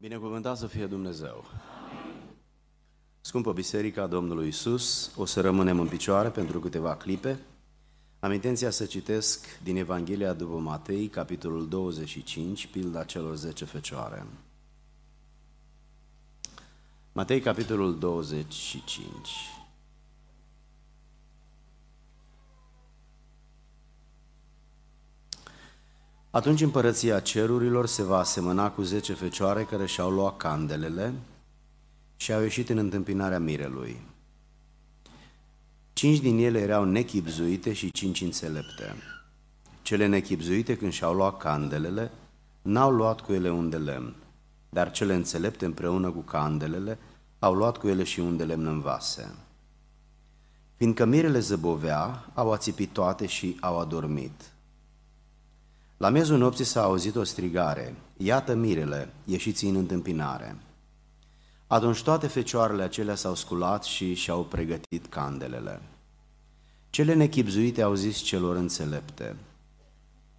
Binecuvântat să fie Dumnezeu! Scumpă Biserica Domnului Isus, o să rămânem în picioare pentru câteva clipe. Am intenția să citesc din Evanghelia după Matei, capitolul 25, pilda celor 10 fecioare. Matei, capitolul 25. Atunci împărăția cerurilor se va asemăna cu zece fecioare care și-au luat candelele și au ieșit în întâmpinarea mirelui. Cinci din ele erau nechipzuite și cinci înțelepte. Cele nechipzuite, când și-au luat candelele, n-au luat cu ele un de lemn, dar cele înțelepte împreună cu candelele au luat cu ele și un de lemn în vase. Fiindcă mirele zăbovea, au ațipit toate și au adormit. La miezul nopții s-a auzit o strigare, iată mirele, ieșiți în întâmpinare. Atunci toate fecioarele acelea s-au sculat și și-au pregătit candelele. Cele nechipzuite au zis celor înțelepte,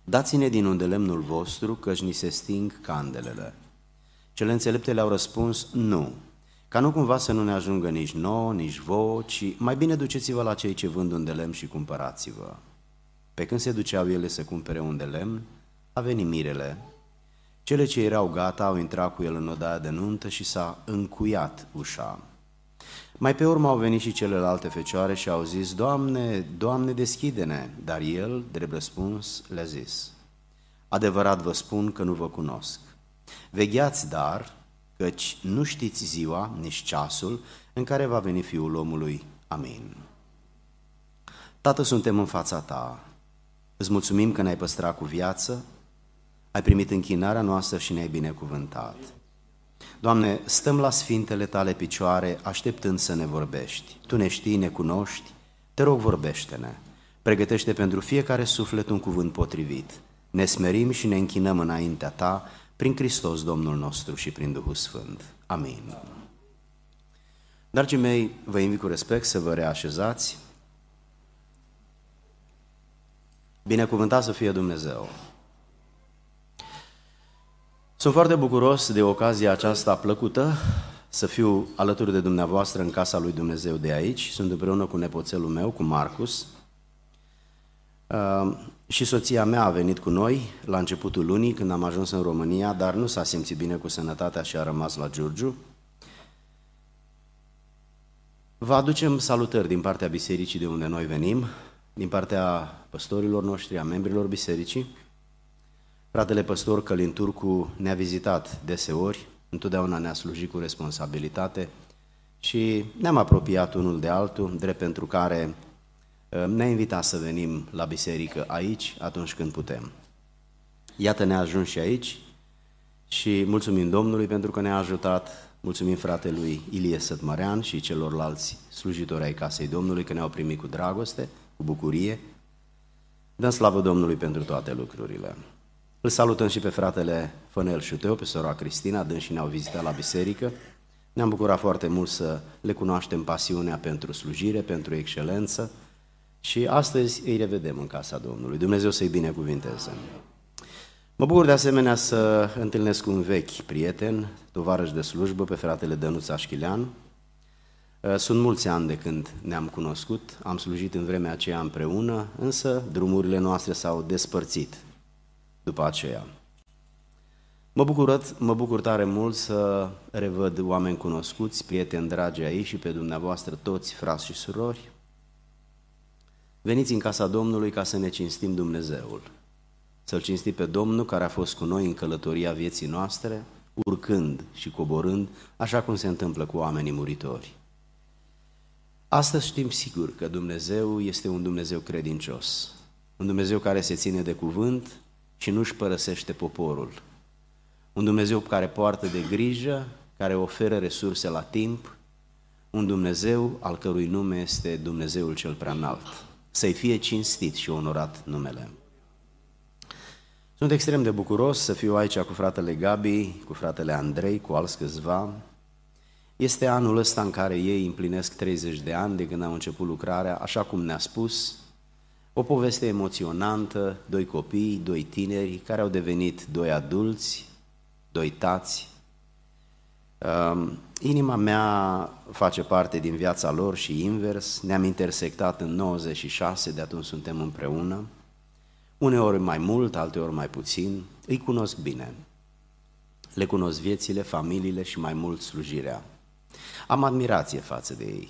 dați-ne din unde lemnul vostru, căci ni se sting candelele. Cele înțelepte le-au răspuns, nu, ca nu cumva să nu ne ajungă nici nouă, nici vouă, ci mai bine duceți-vă la cei ce vând unde lemn și cumpărați-vă. Pe când se duceau ele să cumpere un de lemn, a venit mirele. Cele ce erau gata au intrat cu el în odaia de nuntă și s-a încuiat ușa. Mai pe urmă au venit și celelalte fecioare și au zis, Doamne, Doamne, deschide-ne! Dar el, drept răspuns, le-a zis, Adevărat vă spun că nu vă cunosc. Vegheați, dar, căci nu știți ziua, nici ceasul, în care va veni Fiul omului. Amin. Tată, suntem în fața Ta, Îți mulțumim că ne-ai păstrat cu viață, ai primit închinarea noastră și ne-ai binecuvântat. Doamne, stăm la sfintele tale picioare, așteptând să ne vorbești. Tu ne știi, ne cunoști, te rog vorbește-ne. Pregătește pentru fiecare suflet un cuvânt potrivit. Ne smerim și ne închinăm înaintea ta, prin Hristos Domnul nostru și prin Duhul Sfânt. Amin. Dragii mei, vă invit cu respect să vă reașezați. Binecuvântat să fie Dumnezeu! Sunt foarte bucuros de ocazia aceasta plăcută să fiu alături de dumneavoastră în casa lui Dumnezeu de aici. Sunt împreună cu nepoțelul meu, cu Marcus. Uh, și soția mea a venit cu noi la începutul lunii, când am ajuns în România, dar nu s-a simțit bine cu sănătatea și a rămas la Giurgiu. Vă aducem salutări din partea bisericii de unde noi venim, din partea păstorilor noștri, a membrilor bisericii. Fratele păstor Călin Turcu ne-a vizitat deseori, întotdeauna ne-a slujit cu responsabilitate și ne-am apropiat unul de altul, drept pentru care uh, ne-a invitat să venim la biserică aici atunci când putem. Iată ne-a ajuns și aici și mulțumim Domnului pentru că ne-a ajutat, mulțumim fratelui Ilie Sătmărean și celorlalți slujitori ai casei Domnului că ne-au primit cu dragoste, cu bucurie Dăm slavă Domnului pentru toate lucrurile. Îl salutăm și pe fratele Fănel Șuteu, pe sora Cristina, dând și ne-au vizitat la biserică. Ne-am bucurat foarte mult să le cunoaștem pasiunea pentru slujire, pentru excelență și astăzi îi revedem în casa Domnului. Dumnezeu să-i binecuvinteze. Mă bucur de asemenea să întâlnesc un vechi prieten, tovarăș de slujbă, pe fratele Dănuț Așchilean, Uh, sunt mulți ani de când ne-am cunoscut, am slujit în vremea aceea împreună, însă drumurile noastre s-au despărțit după aceea. Mă bucur, mă bucur tare mult să revăd oameni cunoscuți, prieteni dragi aici și pe dumneavoastră toți, frați și surori. Veniți în casa Domnului ca să ne cinstim Dumnezeul, să-L cinstim pe Domnul care a fost cu noi în călătoria vieții noastre, urcând și coborând, așa cum se întâmplă cu oamenii muritori. Astăzi știm sigur că Dumnezeu este un Dumnezeu credincios, un Dumnezeu care se ține de cuvânt și nu își părăsește poporul, un Dumnezeu care poartă de grijă, care oferă resurse la timp, un Dumnezeu al cărui nume este Dumnezeul cel prea înalt. Să-i fie cinstit și onorat numele. Sunt extrem de bucuros să fiu aici cu fratele Gabi, cu fratele Andrei, cu alți câțiva, este anul ăsta în care ei împlinesc 30 de ani de când au început lucrarea, așa cum ne-a spus, o poveste emoționantă, doi copii, doi tineri care au devenit doi adulți, doi tați. Um, inima mea face parte din viața lor și invers, ne-am intersectat în 96, de atunci suntem împreună, uneori mai mult, alteori mai puțin, îi cunosc bine. Le cunosc viețile, familiile și mai mult slujirea. Am admirație față de ei.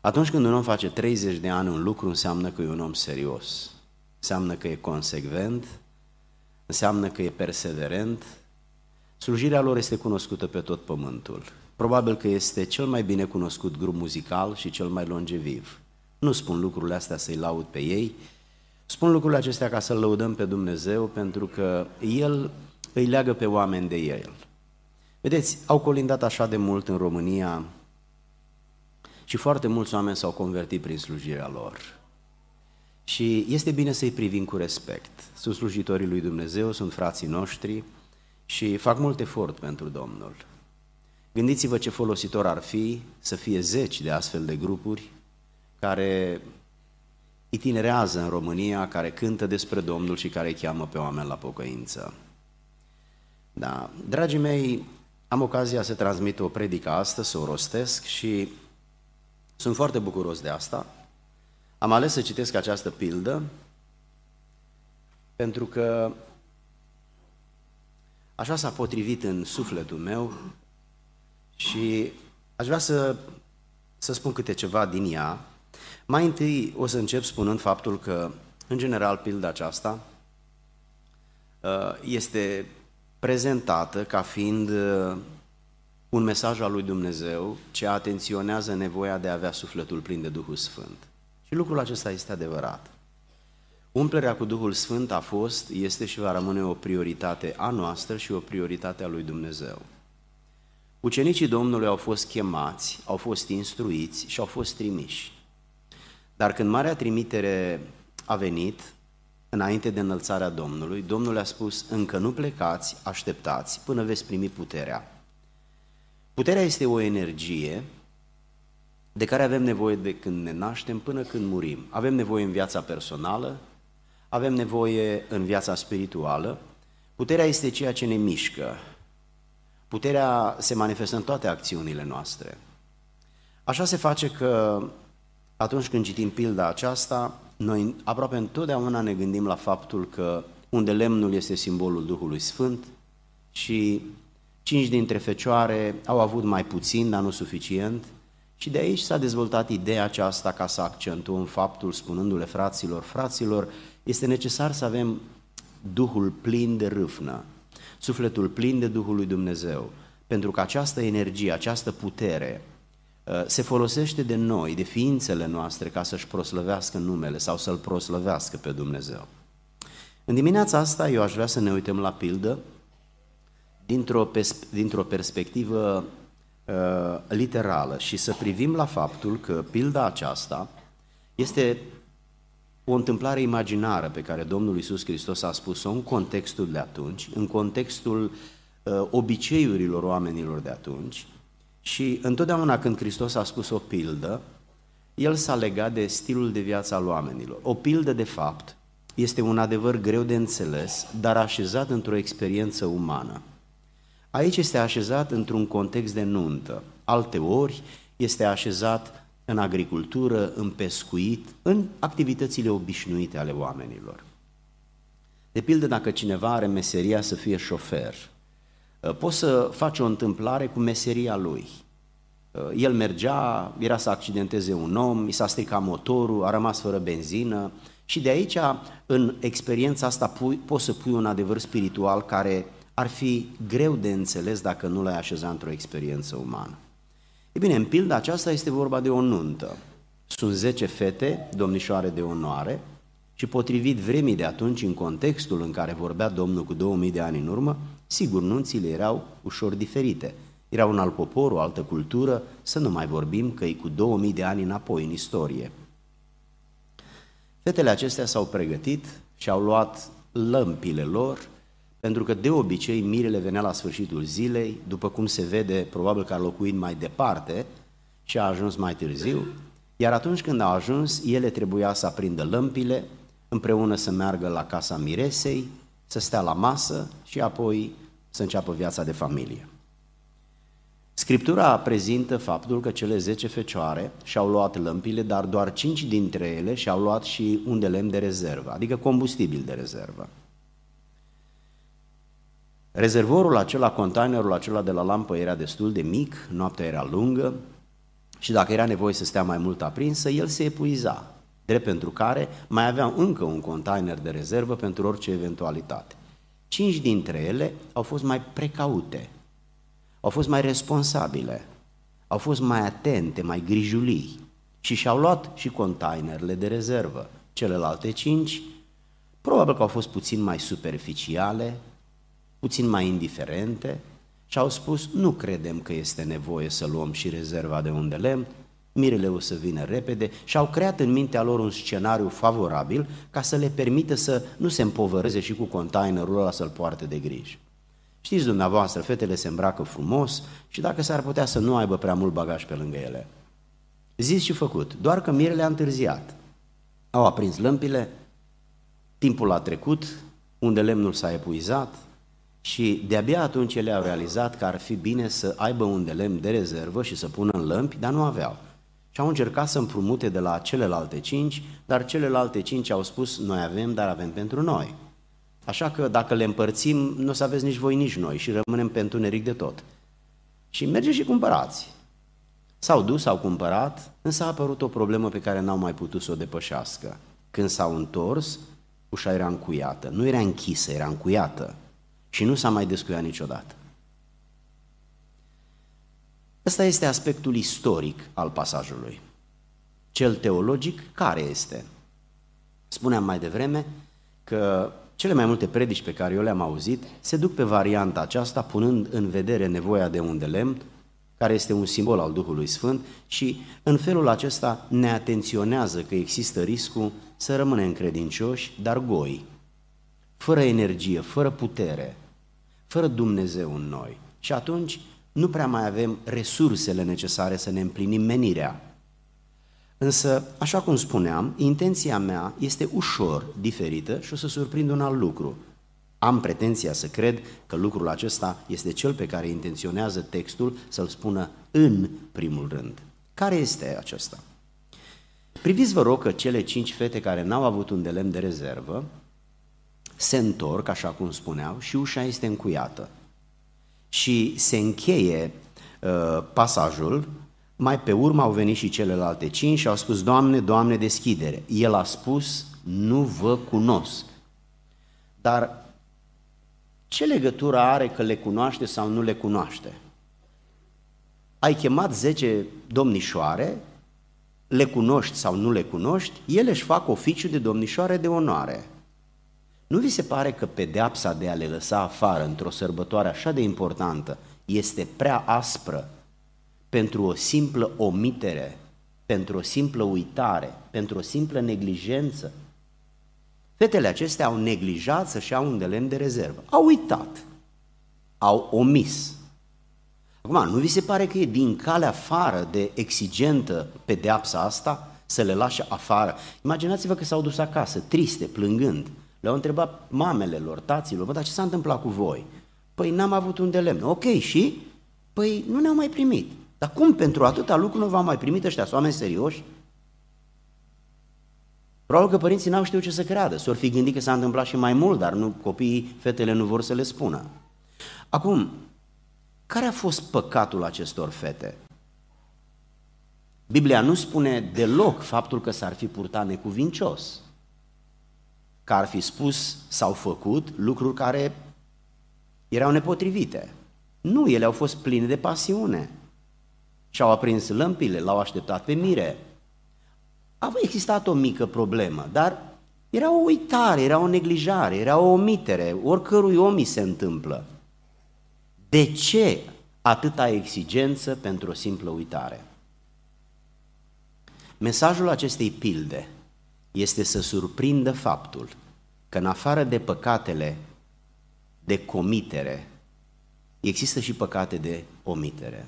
Atunci când un om face 30 de ani un lucru, înseamnă că e un om serios. Înseamnă că e consecvent, înseamnă că e perseverent. Slujirea lor este cunoscută pe tot pământul. Probabil că este cel mai bine cunoscut grup muzical și cel mai longeviv. Nu spun lucrurile astea să-i laud pe ei, spun lucrurile acestea ca să-L lăudăm pe Dumnezeu, pentru că El îi leagă pe oameni de El. Vedeți, au colindat așa de mult în România și foarte mulți oameni s-au convertit prin slujirea lor. Și este bine să-i privim cu respect. Sunt slujitorii lui Dumnezeu, sunt frații noștri și fac mult efort pentru Domnul. Gândiți-vă ce folositor ar fi să fie zeci de astfel de grupuri care itinerează în România, care cântă despre Domnul și care îi cheamă pe oameni la pocăință. Da. Dragii mei, am ocazia să transmit o predică astăzi, să o rostesc și sunt foarte bucuros de asta. Am ales să citesc această pildă pentru că așa s-a potrivit în sufletul meu și aș vrea să, să spun câte ceva din ea. Mai întâi o să încep spunând faptul că, în general, pilda aceasta uh, este prezentată ca fiind uh, un mesaj al lui Dumnezeu ce atenționează nevoia de a avea sufletul plin de Duhul Sfânt. Și lucrul acesta este adevărat. Umplerea cu Duhul Sfânt a fost, este și va rămâne o prioritate a noastră și o prioritate a lui Dumnezeu. Ucenicii Domnului au fost chemați, au fost instruiți și au fost trimiși. Dar când marea trimitere a venit, înainte de înălțarea Domnului, Domnul a spus, încă nu plecați, așteptați până veți primi puterea. Puterea este o energie de care avem nevoie de când ne naștem până când murim. Avem nevoie în viața personală, avem nevoie în viața spirituală. Puterea este ceea ce ne mișcă. Puterea se manifestă în toate acțiunile noastre. Așa se face că atunci când citim pilda aceasta, noi aproape întotdeauna ne gândim la faptul că unde lemnul este simbolul Duhului Sfânt și cinci dintre fecioare au avut mai puțin, dar nu suficient, și de aici s-a dezvoltat ideea aceasta ca să accentuăm faptul, spunându-le fraților, fraților, este necesar să avem Duhul plin de râvnă, sufletul plin de Duhul lui Dumnezeu, pentru că această energie, această putere uh, se folosește de noi, de ființele noastre, ca să-și proslăvească numele sau să-L proslăvească pe Dumnezeu. În dimineața asta eu aș vrea să ne uităm la pildă dintr-o, dintr-o perspectivă uh, literală și să privim la faptul că pilda aceasta este o întâmplare imaginară pe care Domnul Iisus Hristos a spus-o în contextul de atunci, în contextul uh, obiceiurilor oamenilor de atunci și întotdeauna când Hristos a spus o pildă, el s-a legat de stilul de viață al oamenilor. O pildă, de fapt, este un adevăr greu de înțeles, dar așezat într-o experiență umană. Aici este așezat într-un context de nuntă, alte ori este așezat în agricultură, în pescuit, în activitățile obișnuite ale oamenilor. De pildă, dacă cineva are meseria să fie șofer, ă, poți să faci o întâmplare cu meseria lui. Ă, el mergea, era să accidenteze un om, i s-a stricat motorul, a rămas fără benzină și de aici, în experiența asta, poți să pui un adevăr spiritual care ar fi greu de înțeles dacă nu l-ai așeza într-o experiență umană. E bine, în pilda aceasta este vorba de o nuntă. Sunt zece fete, domnișoare de onoare, și potrivit vremii de atunci, în contextul în care vorbea Domnul cu 2000 de ani în urmă, sigur, nunțile erau ușor diferite. Era un alt popor, o altă cultură, să nu mai vorbim că e cu 2000 de ani înapoi în istorie. Fetele acestea s-au pregătit și au luat lămpile lor pentru că de obicei mirele venea la sfârșitul zilei, după cum se vede, probabil că a locuit mai departe și a ajuns mai târziu, iar atunci când a ajuns, ele trebuia să aprindă lămpile, împreună să meargă la casa miresei, să stea la masă și apoi să înceapă viața de familie. Scriptura prezintă faptul că cele 10 fecioare și-au luat lămpile, dar doar 5 dintre ele și-au luat și un de lemn de rezervă, adică combustibil de rezervă. Rezervorul acela, containerul acela de la lampă era destul de mic, noaptea era lungă și dacă era nevoie să stea mai mult aprinsă, el se epuiza, drept pentru care mai aveam încă un container de rezervă pentru orice eventualitate. Cinci dintre ele au fost mai precaute, au fost mai responsabile, au fost mai atente, mai grijulii și și-au luat și containerele de rezervă. Celelalte cinci, probabil că au fost puțin mai superficiale, puțin mai indiferente și au spus, nu credem că este nevoie să luăm și rezerva de unde lemn, mirele o să vină repede și au creat în mintea lor un scenariu favorabil ca să le permită să nu se împovăreze și cu containerul ăla să-l poarte de grijă. Știți dumneavoastră, fetele se îmbracă frumos și dacă s-ar putea să nu aibă prea mult bagaj pe lângă ele. Zis și făcut, doar că mirele a întârziat. Au aprins lămpile, timpul a trecut, unde lemnul s-a epuizat și de-abia atunci ele au realizat că ar fi bine să aibă un de lemn de rezervă și să pună în lămpi, dar nu aveau. Și au încercat să împrumute de la celelalte cinci, dar celelalte cinci au spus, noi avem, dar avem pentru noi. Așa că dacă le împărțim, nu o să aveți nici voi, nici noi și rămânem pe întuneric de tot. Și mergeți și cumpărați. S-au dus, au cumpărat, însă a apărut o problemă pe care n-au mai putut să o depășească. Când s-au întors, ușa era încuiată. Nu era închisă, era încuiată. Și nu s-a mai descuiat niciodată. Ăsta este aspectul istoric al pasajului. Cel teologic, care este? Spuneam mai devreme că cele mai multe predici pe care eu le-am auzit se duc pe varianta aceasta, punând în vedere nevoia de un de lemn, care este un simbol al Duhului Sfânt și în felul acesta ne atenționează că există riscul să rămânem credincioși, dar goi, fără energie, fără putere, fără Dumnezeu în noi. Și atunci nu prea mai avem resursele necesare să ne împlinim menirea. Însă, așa cum spuneam, intenția mea este ușor diferită și o să surprind un alt lucru. Am pretenția să cred că lucrul acesta este cel pe care intenționează textul să-l spună în primul rând. Care este acesta? Priviți vă rog că cele cinci fete care n-au avut un de lemn de rezervă se întorc, așa cum spuneau, și ușa este încuiată. Și se încheie uh, pasajul mai pe urmă au venit și celelalte cinci și au spus, Doamne, Doamne, deschidere. El a spus, nu vă cunosc. Dar ce legătură are că le cunoaște sau nu le cunoaște? Ai chemat zece domnișoare, le cunoști sau nu le cunoști, ele își fac oficiu de domnișoare de onoare. Nu vi se pare că pedeapsa de a le lăsa afară într-o sărbătoare așa de importantă este prea aspră pentru o simplă omitere, pentru o simplă uitare, pentru o simplă neglijență. Fetele acestea au neglijat să-și iau un de lemn de rezervă. Au uitat, au omis. Acum, nu vi se pare că e din calea afară de exigentă pedeapsa asta să le lași afară? Imaginați-vă că s-au dus acasă, triste, plângând. Le-au întrebat mamele lor, taților, bă, dar ce s-a întâmplat cu voi? Păi n-am avut un de lemn. Ok, și? Păi nu ne-au mai primit. Dar cum pentru atâta lucru nu v-am mai primit ăștia, sunt oameni serioși? Probabil că părinții n-au știut ce să creadă, s-or fi gândit că s-a întâmplat și mai mult, dar nu, copiii, fetele nu vor să le spună. Acum, care a fost păcatul acestor fete? Biblia nu spune deloc faptul că s-ar fi purtat necuvincios, că ar fi spus sau făcut lucruri care erau nepotrivite. Nu, ele au fost pline de pasiune și-au aprins lămpile, l-au așteptat pe mire. A existat o mică problemă, dar era o uitare, era o neglijare, era o omitere, oricărui om îi se întâmplă. De ce atâta exigență pentru o simplă uitare? Mesajul acestei pilde este să surprindă faptul că în afară de păcatele de comitere, există și păcate de omitere.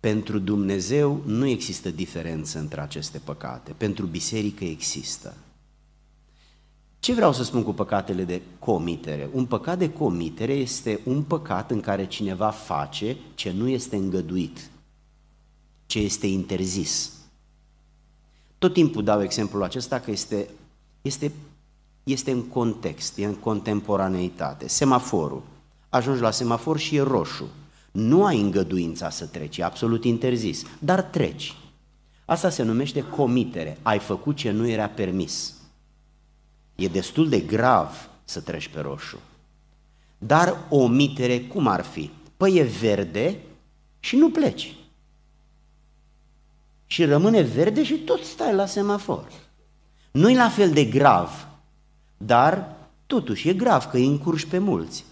Pentru Dumnezeu nu există diferență între aceste păcate, pentru biserică există. Ce vreau să spun cu păcatele de comitere? Un păcat de comitere este un păcat în care cineva face ce nu este îngăduit, ce este interzis. Tot timpul dau exemplul acesta că este, este, este în context, e în contemporaneitate. Semaforul. Ajungi la semafor și e roșu. Nu ai îngăduința să treci, e absolut interzis, dar treci. Asta se numește comitere. Ai făcut ce nu era permis. E destul de grav să treci pe roșu. Dar omitere cum ar fi? Păi e verde și nu pleci. Și rămâne verde și tot stai la semafor. Nu-i la fel de grav, dar totuși e grav că îi încurci pe mulți.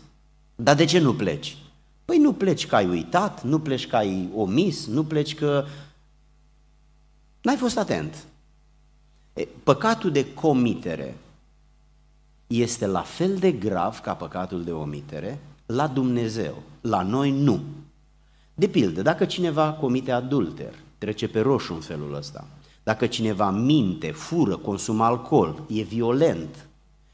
Dar de ce nu pleci? Păi nu pleci că ai uitat, nu pleci că ai omis, nu pleci că n-ai fost atent. E, păcatul de comitere este la fel de grav ca păcatul de omitere la Dumnezeu, la noi nu. De pildă, dacă cineva comite adulter, trece pe roșu în felul ăsta, dacă cineva minte, fură, consumă alcool, e violent,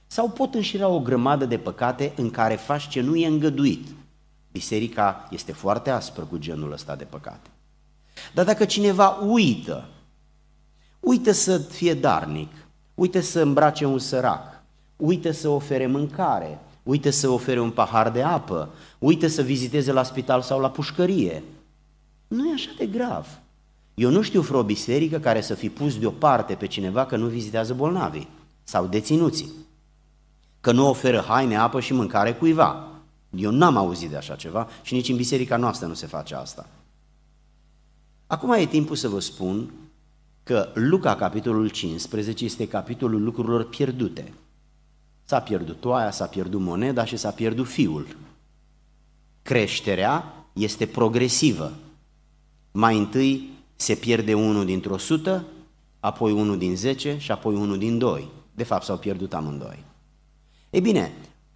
sau pot înșira o grămadă de păcate în care faci ce nu e îngăduit. Biserica este foarte aspră cu genul ăsta de păcate. Dar dacă cineva uită, uită să fie darnic, uită să îmbrace un sărac, uită să ofere mâncare, uită să ofere un pahar de apă, uită să viziteze la spital sau la pușcărie, nu e așa de grav. Eu nu știu vreo biserică care să fi pus deoparte pe cineva că nu vizitează bolnavii sau deținuții, că nu oferă haine, apă și mâncare cuiva. Eu n-am auzit de așa ceva și nici în biserica noastră nu se face asta. Acum e timpul să vă spun că Luca, capitolul 15, este capitolul lucrurilor pierdute. S-a pierdut toaia, s-a pierdut moneda și s-a pierdut fiul. Creșterea este progresivă. Mai întâi se pierde unul dintr-o sută, apoi unul din zece și apoi unul din doi. De fapt s-au pierdut amândoi. Ei bine,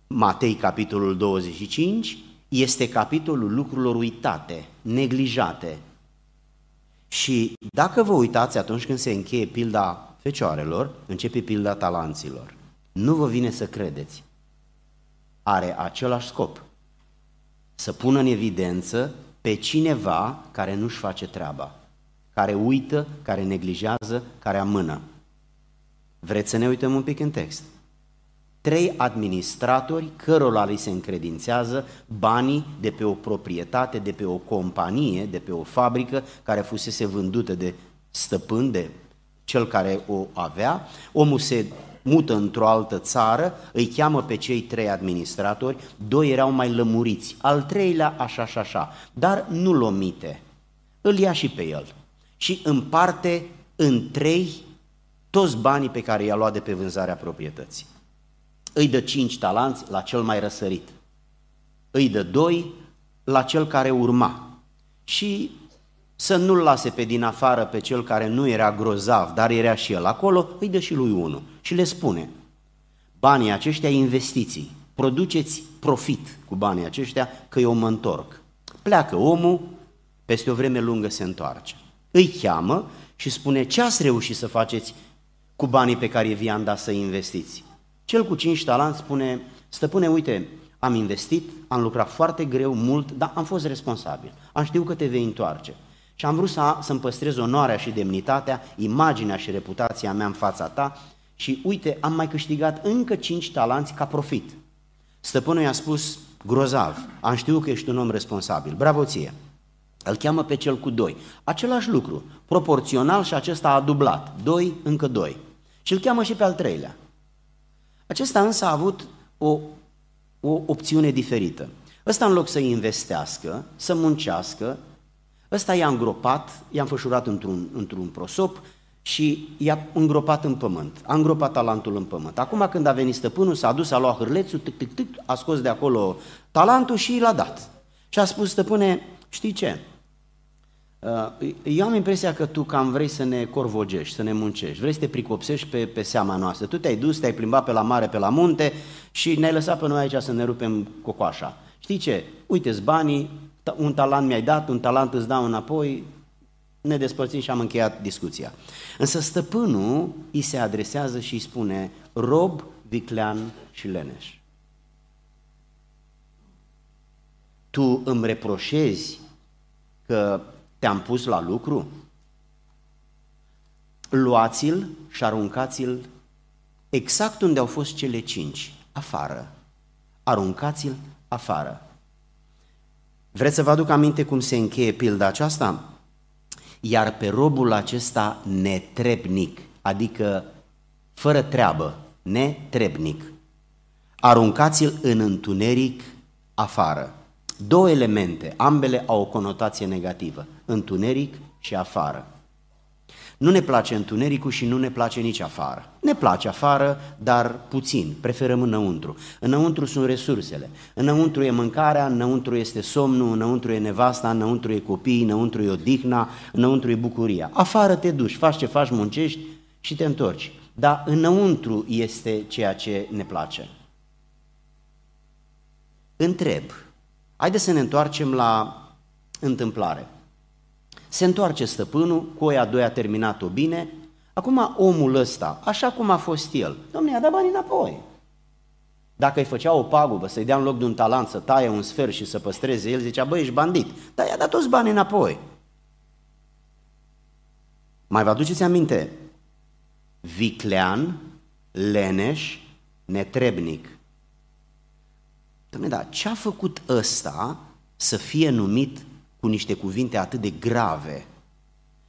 Matei, capitolul 25, este capitolul lucrurilor uitate, neglijate. Și dacă vă uitați atunci când se încheie pilda fecioarelor, începe pilda talanților. Nu vă vine să credeți. Are același scop. Să pună în evidență pe cineva care nu-și face treaba, care uită, care neglijează, care amână. Vreți să ne uităm un pic în text? trei administratori cărora li se încredințează banii de pe o proprietate, de pe o companie, de pe o fabrică care fusese vândută de stăpân, de cel care o avea. Omul se mută într-o altă țară, îi cheamă pe cei trei administratori, doi erau mai lămuriți, al treilea așa și așa, dar nu-l omite, îl ia și pe el și împarte în trei toți banii pe care i-a luat de pe vânzarea proprietății. Îi dă cinci talanți la cel mai răsărit, îi dă doi la cel care urma. Și să nu-l lase pe din afară pe cel care nu era grozav, dar era și el acolo, îi dă și lui unul. Și le spune, banii aceștia investiții, produceți profit cu banii aceștia că eu mă întorc. Pleacă omul, peste o vreme lungă se întoarce. Îi cheamă și spune, ce ați reușit să faceți cu banii pe care vi-am dat să investiți? Cel cu cinci talanți spune, stăpâne, uite, am investit, am lucrat foarte greu, mult, dar am fost responsabil. Am știut că te vei întoarce. Și am vrut să, să-mi păstrez onoarea și demnitatea, imaginea și reputația mea în fața ta și uite, am mai câștigat încă cinci talanți ca profit. Stăpânul i-a spus, grozav, am știut că ești un om responsabil, bravo ție. Îl cheamă pe cel cu doi. Același lucru, proporțional și acesta a dublat. Doi, încă doi. Și îl cheamă și pe al treilea. Acesta însă a avut o, o opțiune diferită. Ăsta în loc să investească, să muncească, ăsta i-a îngropat, i-a înfășurat într-un, într-un prosop și i-a îngropat în pământ, a îngropat talentul în pământ. Acum când a venit stăpânul, s-a dus, a luat hârlețul, tic, tic, tic, a scos de acolo talentul și l-a dat. Și a spus, stăpâne, știi ce, Uh, eu am impresia că tu cam vrei să ne corvogești, să ne muncești, vrei să te pricopsești pe, pe seama noastră. Tu te-ai dus, te-ai plimbat pe la mare, pe la munte și ne-ai lăsat pe noi aici să ne rupem cocoașa. Știi ce? Uite-ți banii, un talent mi-ai dat, un talent îți dau înapoi, ne despărțim și am încheiat discuția. Însă stăpânul îi se adresează și îi spune, rob viclean și leneș. Tu îmi reproșezi că te-am pus la lucru? Luați-l și aruncați-l exact unde au fost cele cinci, afară. Aruncați-l afară. Vreți să vă aduc aminte cum se încheie pilda aceasta? Iar pe robul acesta netrebnic, adică fără treabă, netrebnic, aruncați-l în întuneric afară. Două elemente, ambele au o conotație negativă, întuneric și afară. Nu ne place întunericul și nu ne place nici afară. Ne place afară, dar puțin, preferăm înăuntru. Înăuntru sunt resursele. Înăuntru e mâncarea, înăuntru este somnul, înăuntru e nevasta, înăuntru e copii, înăuntru e odihna, înăuntru e bucuria. Afară te duci, faci ce faci, muncești și te întorci. Dar înăuntru este ceea ce ne place. Întreb, haideți să ne întoarcem la întâmplare. Se întoarce stăpânul, cu oia doi a terminat-o bine, acum omul ăsta, așa cum a fost el, domnule, i-a dat banii înapoi. Dacă îi făcea o pagubă, să-i dea în loc de un talent, să taie un sfert și să păstreze, el zicea, băi, ești bandit, dar i-a dat toți banii înapoi. Mai vă aduceți aminte? Viclean, leneș, netrebnic. Dom'le, dar ce a făcut ăsta să fie numit cu niște cuvinte atât de grave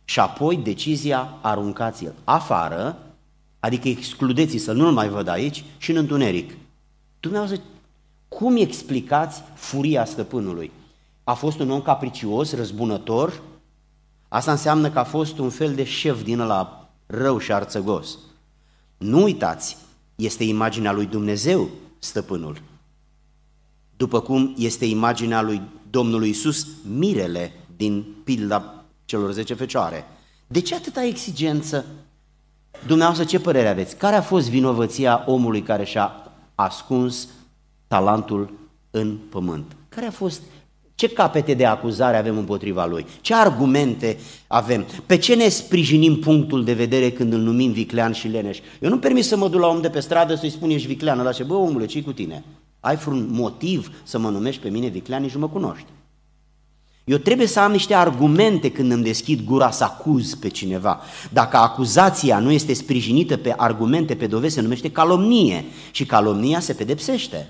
și apoi decizia aruncați-l afară, adică excludeți să nu-l mai văd aici și în întuneric. Dumnezeu, cum explicați furia stăpânului? A fost un om capricios, răzbunător? Asta înseamnă că a fost un fel de șef din ăla rău și arțăgos. Nu uitați, este imaginea lui Dumnezeu, stăpânul. După cum este imaginea lui Domnului Isus, mirele din pilda celor 10 fecioare. De ce atâta exigență? Dumneavoastră, ce părere aveți? Care a fost vinovăția omului care și-a ascuns talentul în pământ? Care a fost ce capete de acuzare avem împotriva lui? Ce argumente avem? Pe ce ne sprijinim punctul de vedere când îl numim viclean și leneș? Eu nu permis să mă duc la om de pe stradă să-i spun ești viclean, ăla ce, bă omule, ce cu tine? Ai vreun motiv să mă numești pe mine viclean, nici nu mă cunoști. Eu trebuie să am niște argumente când îmi deschid gura să acuz pe cineva. Dacă acuzația nu este sprijinită pe argumente, pe dovezi, se numește calomnie și calomnia se pedepsește.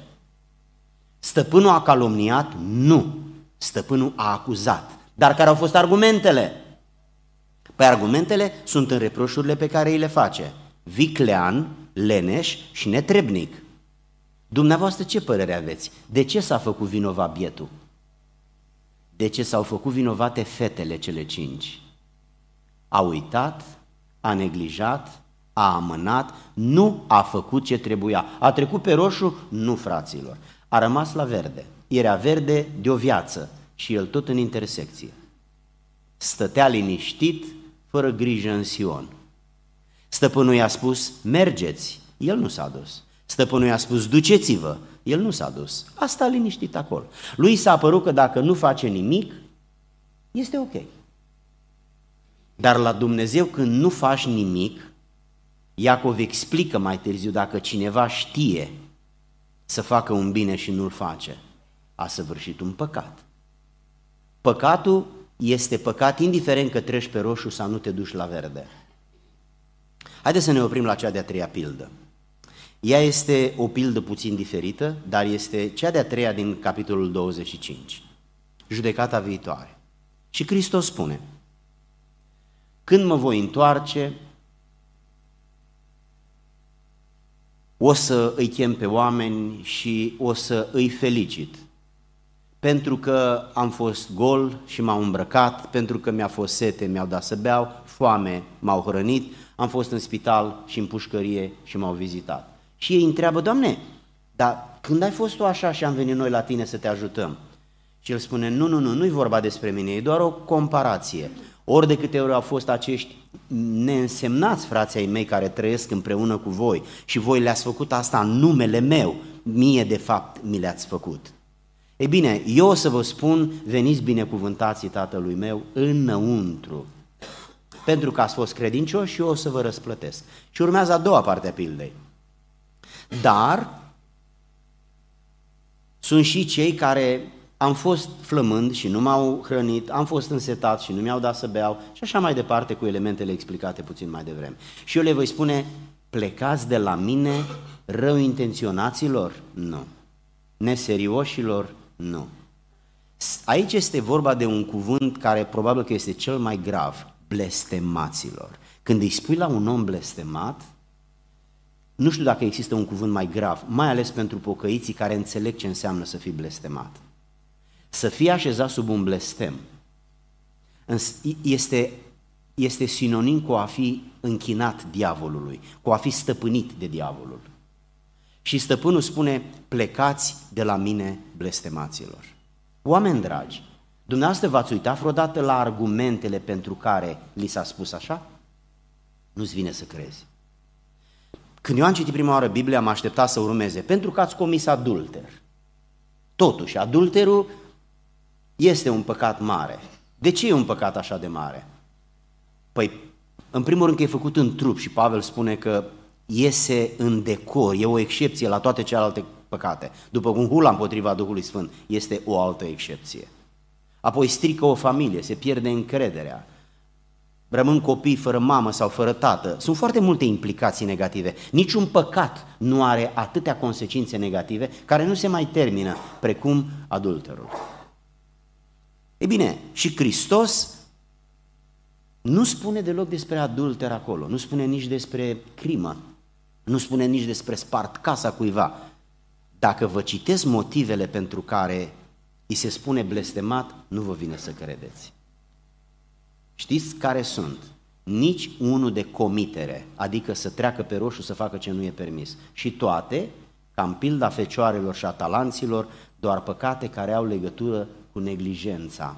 Stăpânul a calomniat? Nu. Stăpânul a acuzat. Dar care au fost argumentele? Păi argumentele sunt în reproșurile pe care îi le face. Viclean, leneș și netrebnic. Dumneavoastră ce părere aveți? De ce s-a făcut vinovat bietul? De ce s-au făcut vinovate fetele cele cinci? A uitat, a neglijat, a amânat, nu a făcut ce trebuia. A trecut pe roșu? Nu, fraților. A rămas la verde. Era verde de o viață și el tot în intersecție. Stătea liniștit, fără grijă în Sion. Stăpânul i-a spus, mergeți. El nu s-a dus. Stăpânul i-a spus, duceți-vă. El nu s-a dus. A stat liniștit acolo. Lui s-a părut că dacă nu face nimic, este ok. Dar la Dumnezeu când nu faci nimic, Iacov explică mai târziu dacă cineva știe să facă un bine și nu-l face, a săvârșit un păcat. Păcatul este păcat indiferent că treci pe roșu sau nu te duci la verde. Haideți să ne oprim la cea de-a treia pildă. Ea este o pildă puțin diferită, dar este cea de-a treia din capitolul 25, judecata viitoare. Și Hristos spune, când mă voi întoarce, o să îi chem pe oameni și o să îi felicit. Pentru că am fost gol și m-au îmbrăcat, pentru că mi-a fost sete, mi-au dat să beau, foame m-au hrănit, am fost în spital și în pușcărie și m-au vizitat. Și ei întreabă, Doamne, dar când ai fost tu așa și am venit noi la tine să te ajutăm? Și el spune, nu, nu, nu, nu-i vorba despre mine, e doar o comparație. Ori de câte ori au fost acești neînsemnați frații mei care trăiesc împreună cu voi și voi le-ați făcut asta în numele meu, mie de fapt mi le-ați făcut. Ei bine, eu o să vă spun, veniți binecuvântații tatălui meu înăuntru, pentru că ați fost credincioși și eu o să vă răsplătesc. Și urmează a doua parte a pildei. Dar sunt și cei care am fost flămând și nu m-au hrănit, am fost însetat și nu mi-au dat să beau și așa mai departe cu elementele explicate puțin mai devreme. Și eu le voi spune, plecați de la mine rău intenționaților? Nu. Neserioșilor? Nu. Aici este vorba de un cuvânt care probabil că este cel mai grav, blestemaților. Când îi spui la un om blestemat, nu știu dacă există un cuvânt mai grav, mai ales pentru pocăiții care înțeleg ce înseamnă să fii blestemat. Să fii așezat sub un blestem este, este sinonim cu a fi închinat diavolului, cu a fi stăpânit de diavolul. Și stăpânul spune, plecați de la mine blestemaților. Oameni dragi, dumneavoastră v-ați uitat vreodată la argumentele pentru care li s-a spus așa? Nu-ți vine să crezi. Când eu am citit prima oară Biblia, am așteptat să urmeze, pentru că ați comis adulter. Totuși, adulterul este un păcat mare. De ce e un păcat așa de mare? Păi, în primul rând că e făcut în trup și Pavel spune că iese în decor, e o excepție la toate celelalte păcate. După cum hula împotriva Duhului Sfânt este o altă excepție. Apoi strică o familie, se pierde încrederea, rămân copii fără mamă sau fără tată. Sunt foarte multe implicații negative. Niciun păcat nu are atâtea consecințe negative care nu se mai termină precum adulterul. E bine, și Hristos nu spune deloc despre adulter acolo, nu spune nici despre crimă, nu spune nici despre spart casa cuiva. Dacă vă citesc motivele pentru care îi se spune blestemat, nu vă vine să credeți. Știți care sunt? Nici unul de comitere, adică să treacă pe roșu să facă ce nu e permis. Și toate, ca în pilda fecioarelor și a talanților, doar păcate care au legătură cu neglijența,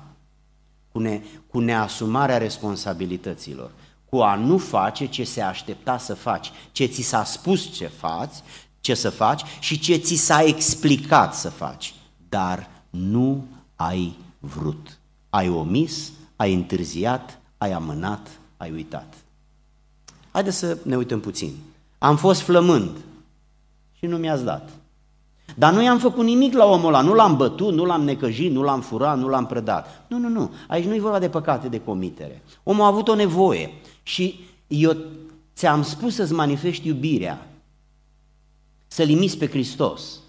cu, ne, cu neasumarea responsabilităților, cu a nu face ce se aștepta să faci, ce ți s-a spus ce faci, ce să faci și ce ți s-a explicat să faci, dar nu ai vrut. Ai omis, ai întârziat, ai amânat, ai uitat. Haideți să ne uităm puțin. Am fost flămând și nu mi-ați dat. Dar nu i-am făcut nimic la omul ăla, nu l-am bătut, nu l-am necăjit, nu l-am furat, nu l-am predat. Nu, nu, nu, aici nu e vorba de păcate de comitere. Omul a avut o nevoie și eu ți-am spus să-ți manifesti iubirea, să limiți pe Hristos,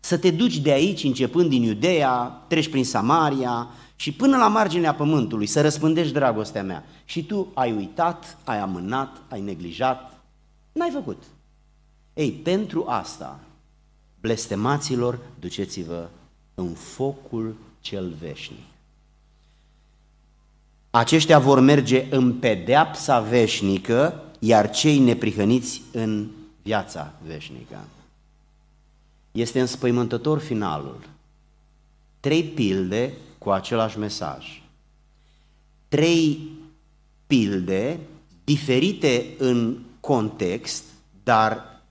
să te duci de aici, începând din Iudeea, treci prin Samaria și până la marginea pământului, să răspândești dragostea mea. Și tu ai uitat, ai amânat, ai neglijat, n-ai făcut. Ei, pentru asta blestemaților, duceți-vă în focul cel veșnic. Aceștia vor merge în pedeapsa veșnică, iar cei neprihăniți în viața veșnică. Este înspăimântător finalul. Trei pilde cu același mesaj. Trei pilde diferite în context, dar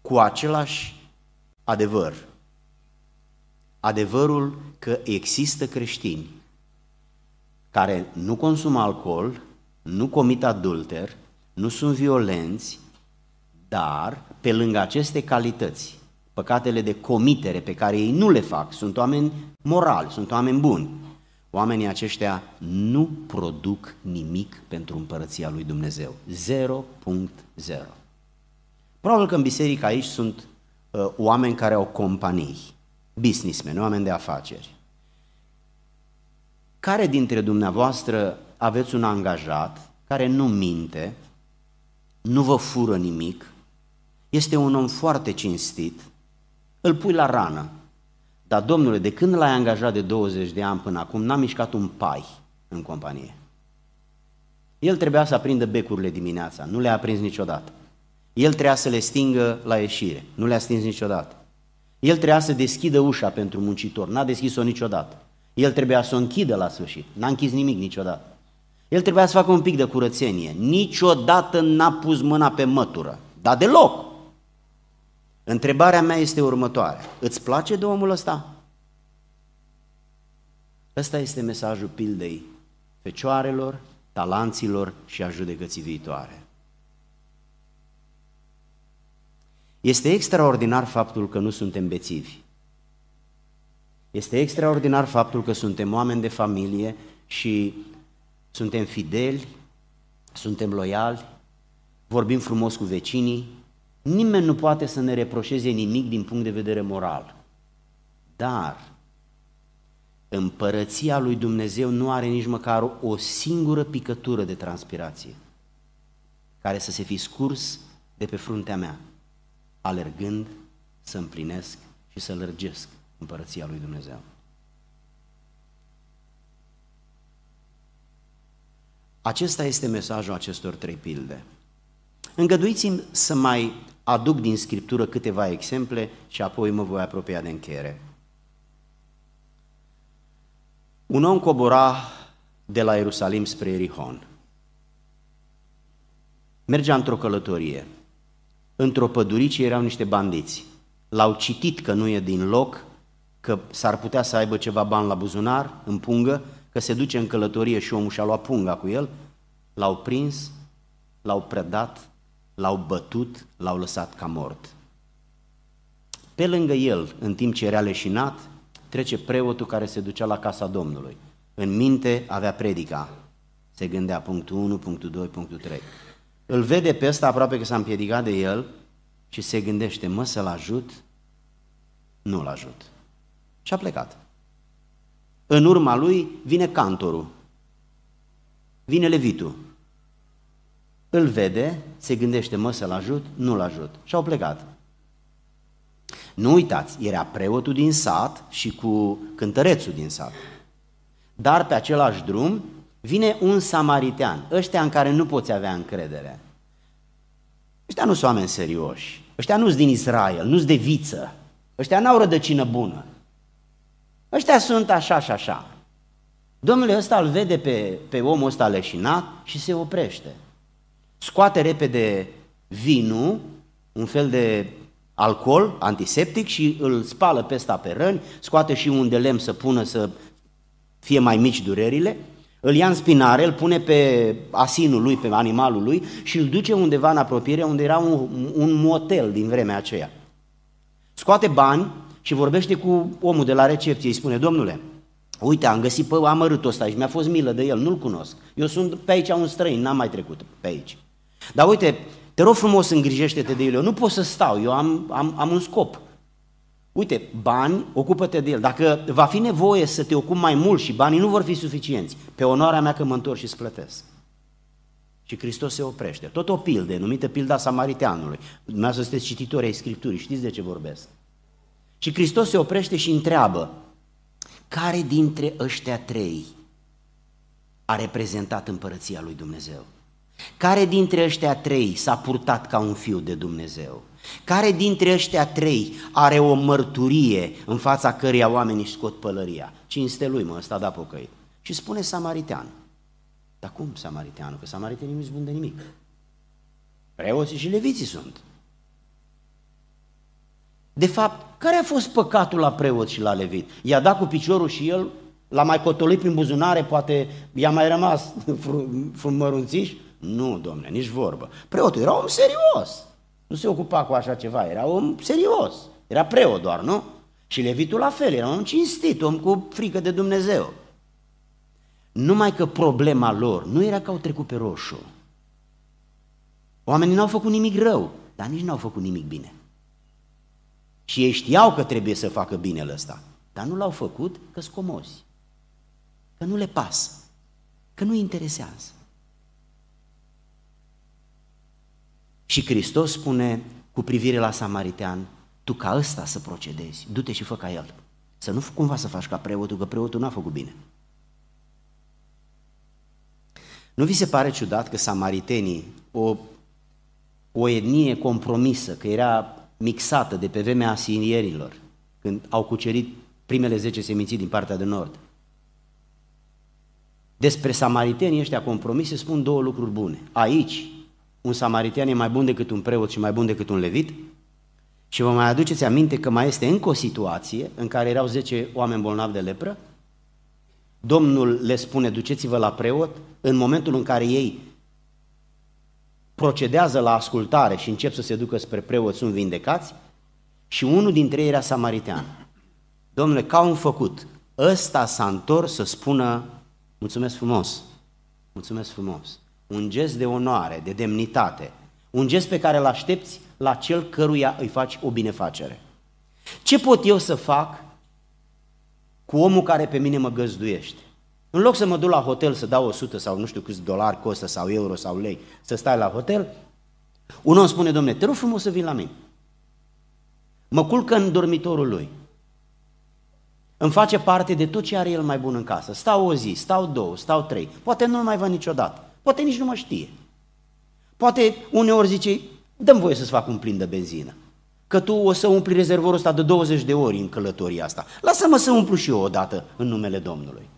cu același adevăr. Adevărul că există creștini care nu consumă alcool, nu comit adulter, nu sunt violenți, dar pe lângă aceste calități, păcatele de comitere pe care ei nu le fac, sunt oameni morali, sunt oameni buni. Oamenii aceștia nu produc nimic pentru împărăția lui Dumnezeu. 0.0. Probabil că în biserică aici sunt Uh, oameni care au companii, businessmen, oameni de afaceri. Care dintre dumneavoastră aveți un angajat care nu minte, nu vă fură nimic, este un om foarte cinstit, îl pui la rană. Dar, domnule, de când l-ai angajat de 20 de ani până acum, n-a mișcat un pai în companie. El trebuia să aprindă becurile dimineața, nu le-a aprins niciodată. El trebuia să le stingă la ieșire, nu le-a stins niciodată. El trebuia să deschidă ușa pentru muncitor, n-a deschis-o niciodată. El trebuia să o închidă la sfârșit, n-a închis nimic niciodată. El trebuia să facă un pic de curățenie, niciodată n-a pus mâna pe mătură, dar deloc. Întrebarea mea este următoarea, îți place de omul ăsta? Ăsta este mesajul pildei fecioarelor, talanților și a judecății viitoare. Este extraordinar faptul că nu suntem bețivi. Este extraordinar faptul că suntem oameni de familie și suntem fideli, suntem loiali, vorbim frumos cu vecinii. Nimeni nu poate să ne reproșeze nimic din punct de vedere moral. Dar împărăția lui Dumnezeu nu are nici măcar o singură picătură de transpirație care să se fi scurs de pe fruntea mea, alergând să împlinesc și să lărgesc împărăția lui Dumnezeu. Acesta este mesajul acestor trei pilde. Îngăduiți-mi să mai aduc din Scriptură câteva exemple și apoi mă voi apropia de încheiere. Un om cobora de la Ierusalim spre Erihon. Mergea într-o călătorie. Într-o păduricie erau niște bandiți. L-au citit că nu e din loc, că s-ar putea să aibă ceva bani la buzunar, în pungă, că se duce în călătorie și omul și-a luat punga cu el, l-au prins, l-au predat, l-au bătut, l-au lăsat ca mort. Pe lângă el, în timp ce era leșinat, trece preotul care se ducea la casa Domnului. În minte avea predica. Se gândea punctul 1, punctul 2, punctul 3. Îl vede pe ăsta aproape că s-a împiedicat de el și se gândește, mă să-l ajut? Nu-l ajut. Și a plecat. În urma lui vine cantorul, vine levitul. Îl vede, se gândește, mă să-l ajut? Nu-l ajut. Și au plecat. Nu uitați, era preotul din sat și cu cântărețul din sat. Dar pe același drum vine un samaritean, ăștia în care nu poți avea încredere. Ăștia nu sunt oameni serioși, ăștia nu sunt din Israel, nu sunt de viță, ăștia n-au rădăcină bună. Ăștia sunt așa și așa. Domnule ăsta îl vede pe, pe omul ăsta leșinat și se oprește. Scoate repede vinul, un fel de alcool antiseptic și îl spală pe ăsta pe răni, scoate și un de lemn să pună să fie mai mici durerile, îl ia în spinare, îl pune pe asinul lui, pe animalul lui și îl duce undeva în apropiere unde era un, un motel din vremea aceea. Scoate bani și vorbește cu omul de la recepție, îi spune, domnule, uite, am găsit pe amărâtul ăsta și mi-a fost milă de el, nu-l cunosc. Eu sunt pe aici un străin, n-am mai trecut pe aici. Dar uite, te rog frumos, îngrijește-te de el. Eu nu pot să stau, eu am, am, am un scop. Uite, bani, ocupă-te de el. Dacă va fi nevoie să te ocupi mai mult și banii nu vor fi suficienți, pe onoarea mea că mă întorc și îți plătesc. Și Hristos se oprește. Tot o pildă, numită pilda samariteanului. Dumneavoastră sunteți cititori ai Scripturii, știți de ce vorbesc. Și Hristos se oprește și întreabă, care dintre ăștia trei a reprezentat împărăția lui Dumnezeu? Care dintre ăștia trei s-a purtat ca un fiu de Dumnezeu? Care dintre ăștia trei are o mărturie în fața căreia oamenii scot pălăria? Cinste lui, mă, ăsta da pocăit. Și spune samaritean. Dar cum samariteanul? Că samaritenii nu-i spun de nimic. Preoții și leviții sunt. De fapt, care a fost păcatul la preot și la levit? I-a dat cu piciorul și el l-a mai cotolit prin buzunare, poate i-a mai rămas frumărunțiș? Nu, domne, nici vorbă. Preotul era om serios. Nu se ocupa cu așa ceva, era om serios. Era preot doar, nu? Și levitul la fel, era un cinstit, om cu frică de Dumnezeu. Numai că problema lor nu era că au trecut pe roșu. Oamenii n-au făcut nimic rău, dar nici n-au făcut nimic bine. Și ei știau că trebuie să facă binele ăsta, dar nu l-au făcut că scomozi, că nu le pasă, că nu interesează. Și Hristos spune cu privire la samaritean, tu ca ăsta să procedezi, du-te și fă ca el. Să nu cumva să faci ca preotul, că preotul n-a făcut bine. Nu vi se pare ciudat că samaritenii, o, o etnie compromisă, că era mixată de pe vremea asinierilor, când au cucerit primele zece seminții din partea de nord, despre samaritenii ăștia compromise spun două lucruri bune. Aici, un samaritean e mai bun decât un preot și mai bun decât un levit? Și vă mai aduceți aminte că mai este încă o situație în care erau 10 oameni bolnavi de lepră? Domnul le spune, duceți-vă la preot, în momentul în care ei procedează la ascultare și încep să se ducă spre preot, sunt vindecați, și unul dintre ei era samaritean. Domnule, ca un făcut, ăsta s-a întors să spună, mulțumesc frumos, mulțumesc frumos, un gest de onoare, de demnitate, un gest pe care îl aștepți la cel căruia îi faci o binefacere. Ce pot eu să fac cu omul care pe mine mă găzduiește? În loc să mă duc la hotel să dau 100 sau nu știu câți dolari costă sau euro sau lei să stai la hotel, un om spune, domne, te rog frumos să vii la mine. Mă culcă în dormitorul lui. Îmi face parte de tot ce are el mai bun în casă. Stau o zi, stau două, stau trei. Poate nu-l mai văd niciodată. Poate nici nu mă știe. Poate uneori zice, dăm voie să-ți fac un plin de benzină. Că tu o să umpli rezervorul ăsta de 20 de ori în călătoria asta. Lasă-mă să umplu și eu odată în numele Domnului.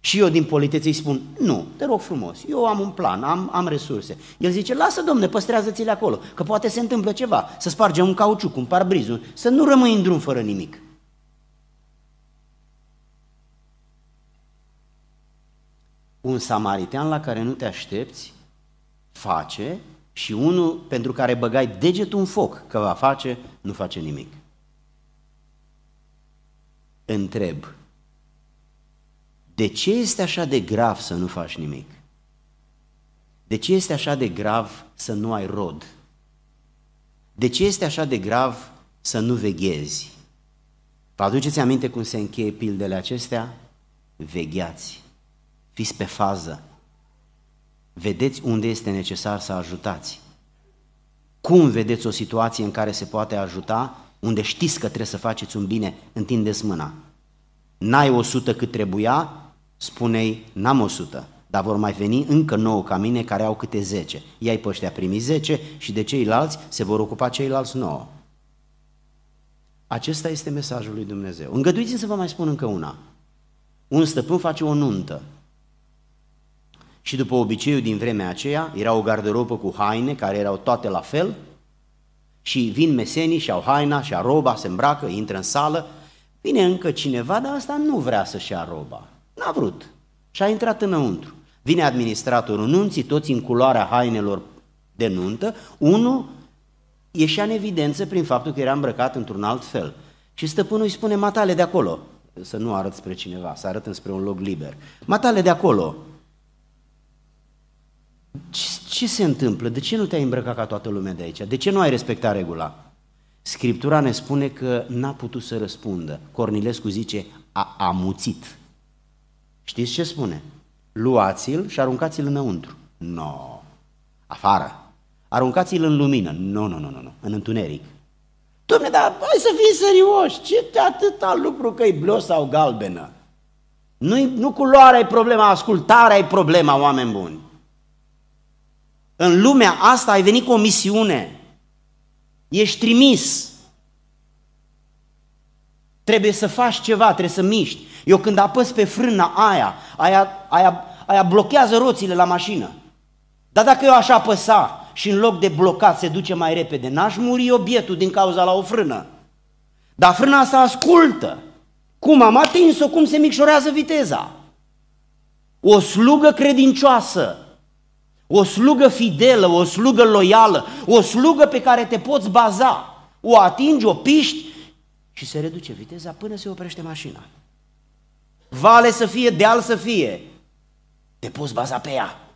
Și eu din politețe îi spun, nu, te rog frumos, eu am un plan, am, am resurse. El zice, lasă domne, păstrează-ți-le acolo, că poate se întâmplă ceva, să spargem un cauciuc, un parbrizul, să nu rămâi în drum fără nimic. Un samaritean la care nu te aștepți face și unul pentru care băgai degetul în foc că va face, nu face nimic. Întreb, de ce este așa de grav să nu faci nimic? De ce este așa de grav să nu ai rod? De ce este așa de grav să nu veghezi? Vă aduceți aminte cum se încheie pildele acestea? Vegheați, fiți pe fază, vedeți unde este necesar să ajutați. Cum vedeți o situație în care se poate ajuta, unde știți că trebuie să faceți un bine, întindeți mâna. N-ai o sută cât trebuia, spunei, n-am o sută, dar vor mai veni încă nouă ca mine care au câte zece. Iai pe ăștia primi zece și de ceilalți se vor ocupa ceilalți nouă. Acesta este mesajul lui Dumnezeu. Îngăduiți-mi să vă mai spun încă una. Un stăpân face o nuntă. Și după obiceiul din vremea aceea, era o garderobă cu haine care erau toate la fel și vin mesenii și au haina și roba, se îmbracă, intră în sală, vine încă cineva, dar asta nu vrea să-și ia roba. N-a vrut. Și a intrat înăuntru. Vine administratorul nunții, toți în culoarea hainelor de nuntă, unul ieșea în evidență prin faptul că era îmbrăcat într-un alt fel. Și stăpânul îi spune, matale de acolo, să nu arăt spre cineva, să arăt spre un loc liber. Matale de acolo, ce, ce se întâmplă? De ce nu te-ai îmbrăcat ca toată lumea de aici? De ce nu ai respectat regula? Scriptura ne spune că n-a putut să răspundă. Cornilescu zice, a amuțit. Știți ce spune? Luați-l și aruncați-l înăuntru. Nu, no. afară. Aruncați-l în lumină. Nu, nu, nu, nu, în întuneric. Dom'le, dar hai să fii serioși, ce te atâta lucru că e blu sau galbenă? nu nu culoarea e problema, ascultarea e problema, oameni buni. În lumea asta ai venit cu o misiune. Ești trimis. Trebuie să faci ceva, trebuie să miști. Eu când apăs pe frâna aia, aia, aia, aia blochează roțile la mașină. Dar dacă eu aș apăsa și în loc de blocat se duce mai repede, n-aș muri obietul din cauza la o frână. Dar frâna asta ascultă. Cum am atins-o, cum se micșorează viteza. O slugă credincioasă, o slugă fidelă, o slugă loială, o slugă pe care te poți baza. O atingi, o piști și se reduce viteza până se oprește mașina vale să fie, deal să fie, te poți baza pe ea.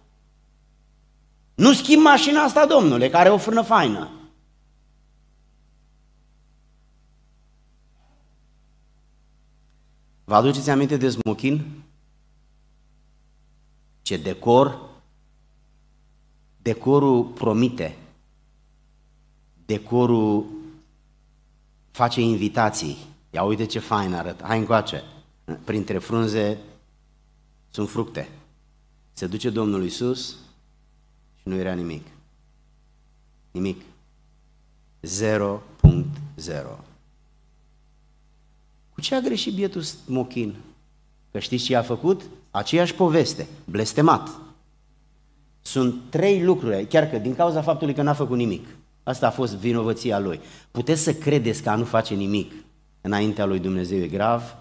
Nu schimb mașina asta, domnule, care are o frână faină. Vă aduceți aminte de smochin? Ce decor? Decorul promite. Decorul face invitații. Ia uite ce fain arăt. Hai încoace. Printre frunze sunt fructe. Se duce Domnul Isus și nu era nimic. Nimic. 0.0. Cu ce a greșit bietul smochin? Că știți ce a făcut? Aceeași poveste, blestemat. Sunt trei lucruri, chiar că din cauza faptului că n-a făcut nimic. Asta a fost vinovăția lui. Puteți să credeți că a nu face nimic înaintea lui Dumnezeu e grav?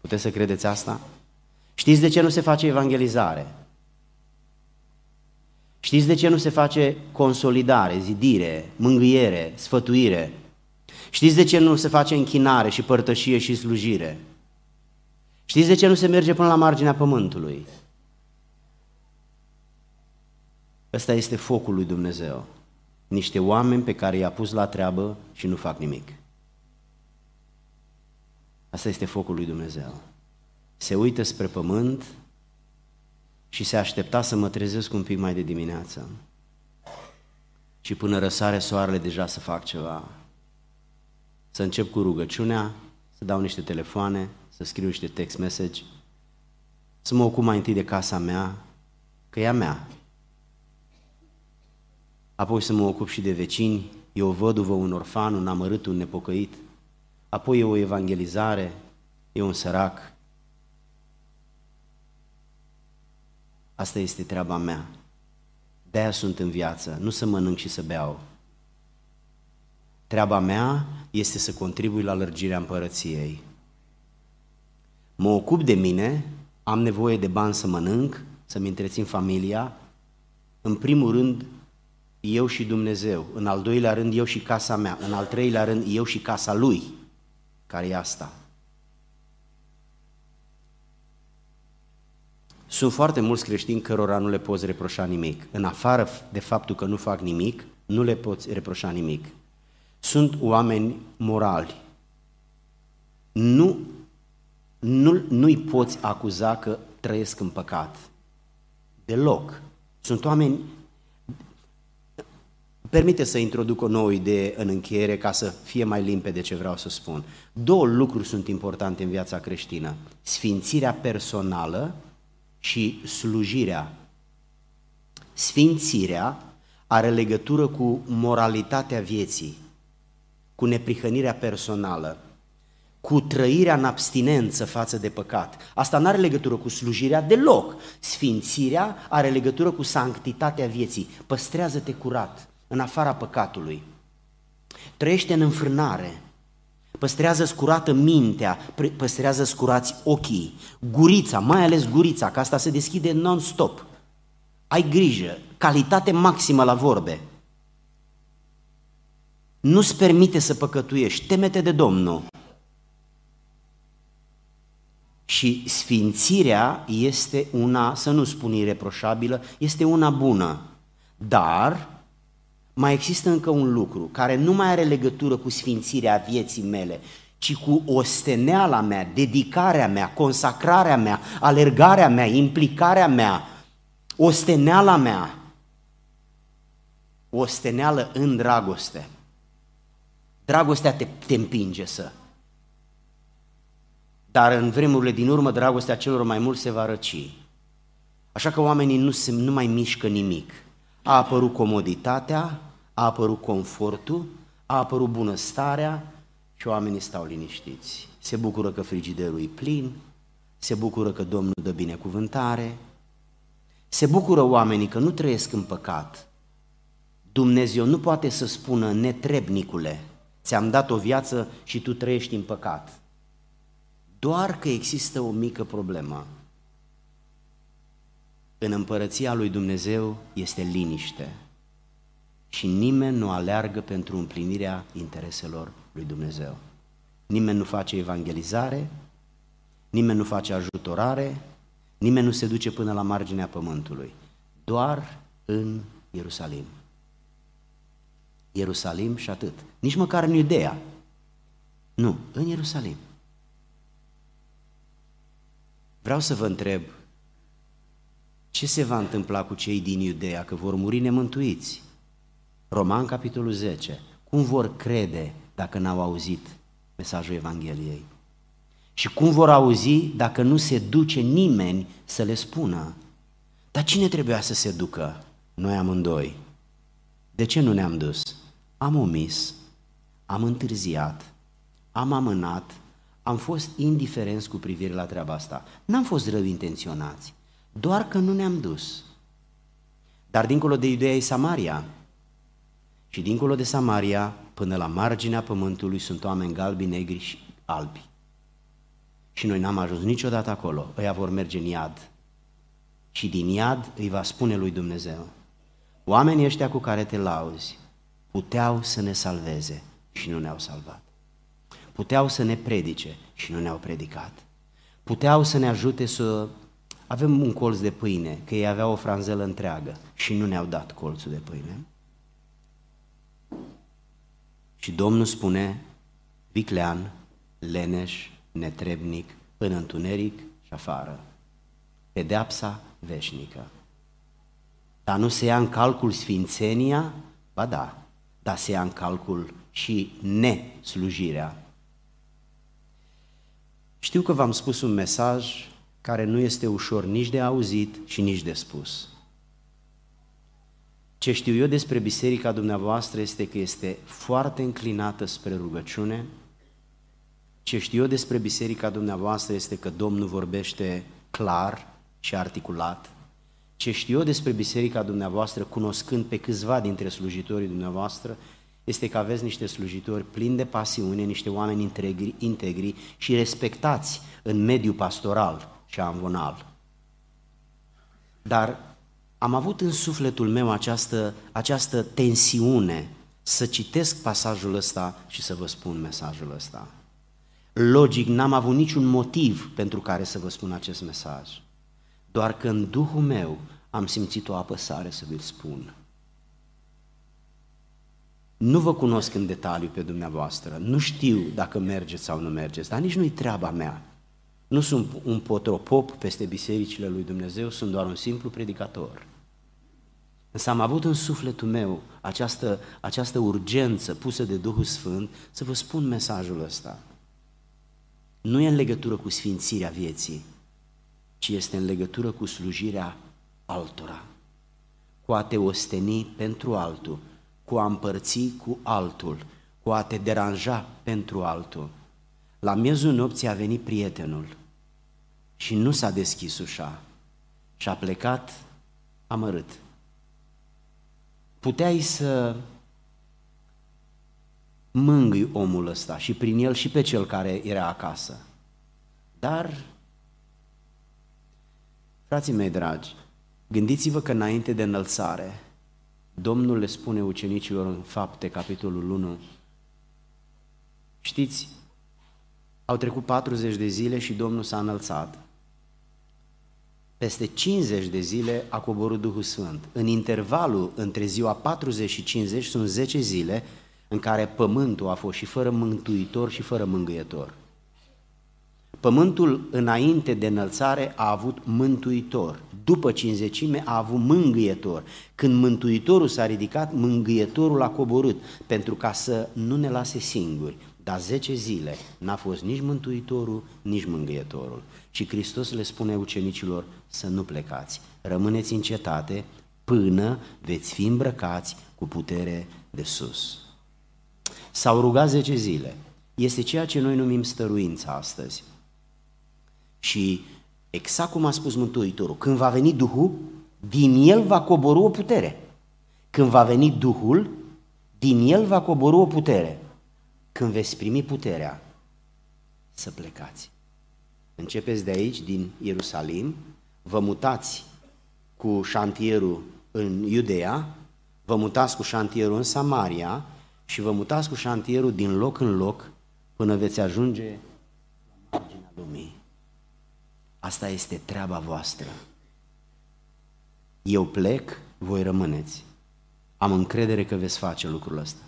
Puteți să credeți asta? Știți de ce nu se face evangelizare? Știți de ce nu se face consolidare, zidire, mângâiere, sfătuire? Știți de ce nu se face închinare și părtășie și slujire? Știți de ce nu se merge până la marginea pământului? Ăsta este focul lui Dumnezeu. Niște oameni pe care i-a pus la treabă și nu fac nimic. Asta este focul lui Dumnezeu. Se uită spre pământ și se aștepta să mă trezesc un pic mai de dimineață. Și până răsare soarele deja să fac ceva. Să încep cu rugăciunea, să dau niște telefoane, să scriu niște text message, să mă ocup mai întâi de casa mea, că e a mea. Apoi să mă ocup și de vecini, e o văduvă, un orfan, un amărât, un nepocăit. Apoi e o evangelizare, e un sărac. Asta este treaba mea. De-aia sunt în viață, nu să mănânc și să beau. Treaba mea este să contribui la lărgirea împărăției. Mă ocup de mine, am nevoie de bani să mănânc, să-mi întrețin familia, în primul rând eu și Dumnezeu, în al doilea rând eu și casa mea, în al treilea rând eu și casa lui, care e asta. Sunt foarte mulți creștini cărora nu le poți reproșa nimic. În afară de faptul că nu fac nimic, nu le poți reproșa nimic. Sunt oameni morali. Nu, nu, nu-i poți acuza că trăiesc în păcat. Deloc. Sunt oameni Permite să introduc o nouă idee în încheiere ca să fie mai limpede ce vreau să spun. Două lucruri sunt importante în viața creștină. Sfințirea personală și slujirea. Sfințirea are legătură cu moralitatea vieții, cu neprihănirea personală, cu trăirea în abstinență față de păcat. Asta nu are legătură cu slujirea deloc. Sfințirea are legătură cu sanctitatea vieții. Păstrează-te curat în afara păcatului. Trăiește în înfrânare, păstrează scurată mintea, păstrează scurați ochii, gurița, mai ales gurița, că asta se deschide non-stop. Ai grijă, calitate maximă la vorbe. Nu-ți permite să păcătuiești, temete de Domnul. Și sfințirea este una, să nu spun ireproșabilă, este una bună. Dar mai există încă un lucru care nu mai are legătură cu sfințirea vieții mele, ci cu osteneala mea, dedicarea mea, consacrarea mea, alergarea mea, implicarea mea, osteneala mea, osteneală în dragoste. Dragostea te, te împinge să. Dar în vremurile din urmă, dragostea celor mai mulți se va răci. Așa că oamenii nu, se, nu mai mișcă nimic. A apărut comoditatea, a apărut confortul, a apărut bunăstarea și oamenii stau liniștiți. Se bucură că frigiderul e plin, se bucură că Domnul dă binecuvântare, se bucură oamenii că nu trăiesc în păcat. Dumnezeu nu poate să spună, netrebnicule, ți-am dat o viață și tu trăiești în păcat. Doar că există o mică problemă. În împărăția lui Dumnezeu este liniște și nimeni nu aleargă pentru împlinirea intereselor lui Dumnezeu. Nimeni nu face evangelizare, nimeni nu face ajutorare, nimeni nu se duce până la marginea pământului. Doar în Ierusalim. Ierusalim și atât. Nici măcar în Iudea. Nu, în Ierusalim. Vreau să vă întreb, ce se va întâmpla cu cei din Iudea, că vor muri nemântuiți? Roman, capitolul 10. Cum vor crede dacă n-au auzit mesajul Evangheliei? Și cum vor auzi dacă nu se duce nimeni să le spună? Dar cine trebuia să se ducă? Noi amândoi. De ce nu ne-am dus? Am omis, am întârziat, am amânat, am fost indiferenți cu privire la treaba asta. N-am fost rău intenționați, doar că nu ne-am dus. Dar dincolo de Iudeea e Samaria, și dincolo de Samaria, până la marginea pământului, sunt oameni galbi, negri și albi. Și noi n-am ajuns niciodată acolo, ăia vor merge în iad. Și din iad îi va spune lui Dumnezeu. Oamenii ăștia cu care te lauzi puteau să ne salveze și nu ne-au salvat. Puteau să ne predice și nu ne-au predicat. Puteau să ne ajute să avem un colț de pâine, că ei aveau o franzelă întreagă și nu ne-au dat colțul de pâine. Și Domnul spune, viclean, leneș, netrebnic, în întuneric și afară. Pedeapsa veșnică. Dar nu se ia în calcul sfințenia? Ba da, dar se ia în calcul și neslujirea. Știu că v-am spus un mesaj care nu este ușor nici de auzit și nici de spus. Ce știu eu despre biserica dumneavoastră este că este foarte înclinată spre rugăciune. Ce știu eu despre biserica dumneavoastră este că Domnul vorbește clar și articulat. Ce știu eu despre biserica dumneavoastră, cunoscând pe câțiva dintre slujitorii dumneavoastră, este că aveți niște slujitori plini de pasiune, niște oameni integri, integri și respectați în mediul pastoral și amvonal. Dar am avut în sufletul meu această, această tensiune să citesc pasajul ăsta și să vă spun mesajul ăsta. Logic, n-am avut niciun motiv pentru care să vă spun acest mesaj. Doar că în Duhul meu am simțit o apăsare să vi-l spun. Nu vă cunosc în detaliu pe dumneavoastră, nu știu dacă mergeți sau nu mergeți, dar nici nu-i treaba mea. Nu sunt un potropop peste bisericile lui Dumnezeu, sunt doar un simplu predicator. Însă am avut în sufletul meu această, această urgență pusă de Duhul Sfânt să vă spun mesajul ăsta. Nu e în legătură cu sfințirea vieții, ci este în legătură cu slujirea altora, cu a te osteni pentru altul, cu a împărți cu altul, cu a te deranja pentru altul. La miezul nopții a venit prietenul și nu s-a deschis ușa și a plecat amărât. Puteai să mângâi omul ăsta și prin el și pe cel care era acasă. Dar, frații mei dragi, gândiți-vă că înainte de înălțare, Domnul le spune ucenicilor în fapte, capitolul 1, știți, au trecut 40 de zile și Domnul s-a înălțat. Peste 50 de zile a coborât Duhul Sfânt. În intervalul între ziua 40 și 50 sunt 10 zile în care pământul a fost și fără mântuitor și fără mângâietor. Pământul înainte de înălțare a avut mântuitor, după cinzecime a avut mângâietor. Când mântuitorul s-a ridicat, mângâietorul a coborât, pentru ca să nu ne lase singuri. Dar zece zile n-a fost nici mântuitorul, nici mângâietorul. Și Hristos le spune ucenicilor să nu plecați, rămâneți în cetate până veți fi îmbrăcați cu putere de sus. S-au rugat zece zile. Este ceea ce noi numim stăruința astăzi. Și exact cum a spus Mântuitorul, când va veni Duhul, din el va coborâ o putere. Când va veni Duhul, din el va coborâ o putere. Când veți primi puterea, să plecați. Începeți de aici, din Ierusalim, vă mutați cu șantierul în Iudea, vă mutați cu șantierul în Samaria și vă mutați cu șantierul din loc în loc până veți ajunge la marginea lumii. Asta este treaba voastră. Eu plec, voi rămâneți. Am încredere că veți face lucrul ăsta.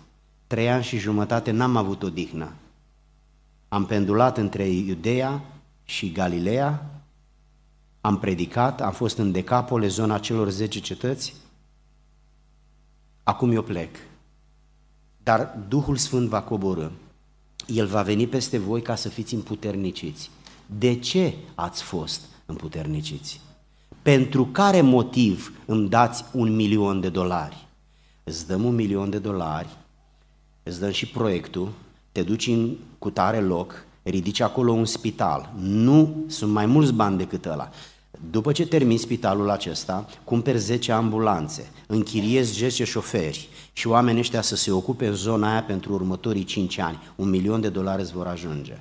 Trei ani și jumătate n-am avut odihnă. Am pendulat între Iudeea și Galileea, am predicat, am fost în Decapole, zona celor zece cetăți. Acum eu plec. Dar Duhul Sfânt va coborâ. El va veni peste voi ca să fiți împuterniciți. De ce ați fost împuterniciți? Pentru care motiv îmi dați un milion de dolari? Îți dăm un milion de dolari, îți dăm și proiectul, te duci în cutare loc, ridici acolo un spital. Nu, sunt mai mulți bani decât ăla. După ce termin spitalul acesta, cumperi 10 ambulanțe, închiriezi 10 șoferi și oamenii ăștia să se ocupe în zona aia pentru următorii 5 ani. Un milion de dolari îți vor ajunge.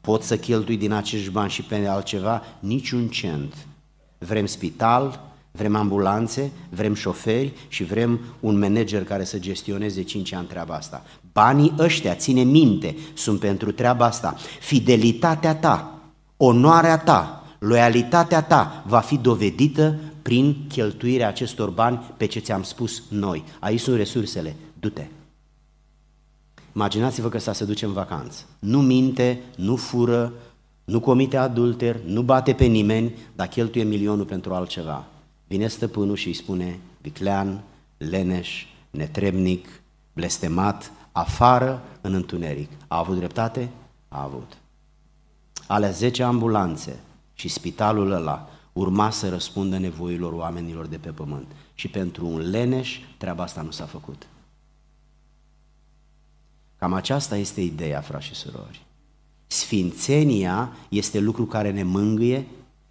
Pot să cheltui din acești bani și pe altceva? Niciun cent. Vrem spital, Vrem ambulanțe, vrem șoferi și vrem un manager care să gestioneze 5 ani treaba asta. Banii ăștia, ține minte, sunt pentru treaba asta. Fidelitatea ta, onoarea ta, loialitatea ta va fi dovedită prin cheltuirea acestor bani pe ce ți-am spus noi. Aici sunt resursele, du-te. Imaginați-vă că s-a să duce în vacanță. Nu minte, nu fură, nu comite adulter, nu bate pe nimeni, dar cheltuie milionul pentru altceva. Vine stăpânul și îi spune, viclean, leneș, netrebnic, blestemat, afară în întuneric. A avut dreptate? A avut. Alea 10 ambulanțe și spitalul ăla urma să răspundă nevoilor oamenilor de pe pământ. Și pentru un leneș, treaba asta nu s-a făcut. Cam aceasta este ideea, frați și surori. Sfințenia este lucru care ne mângâie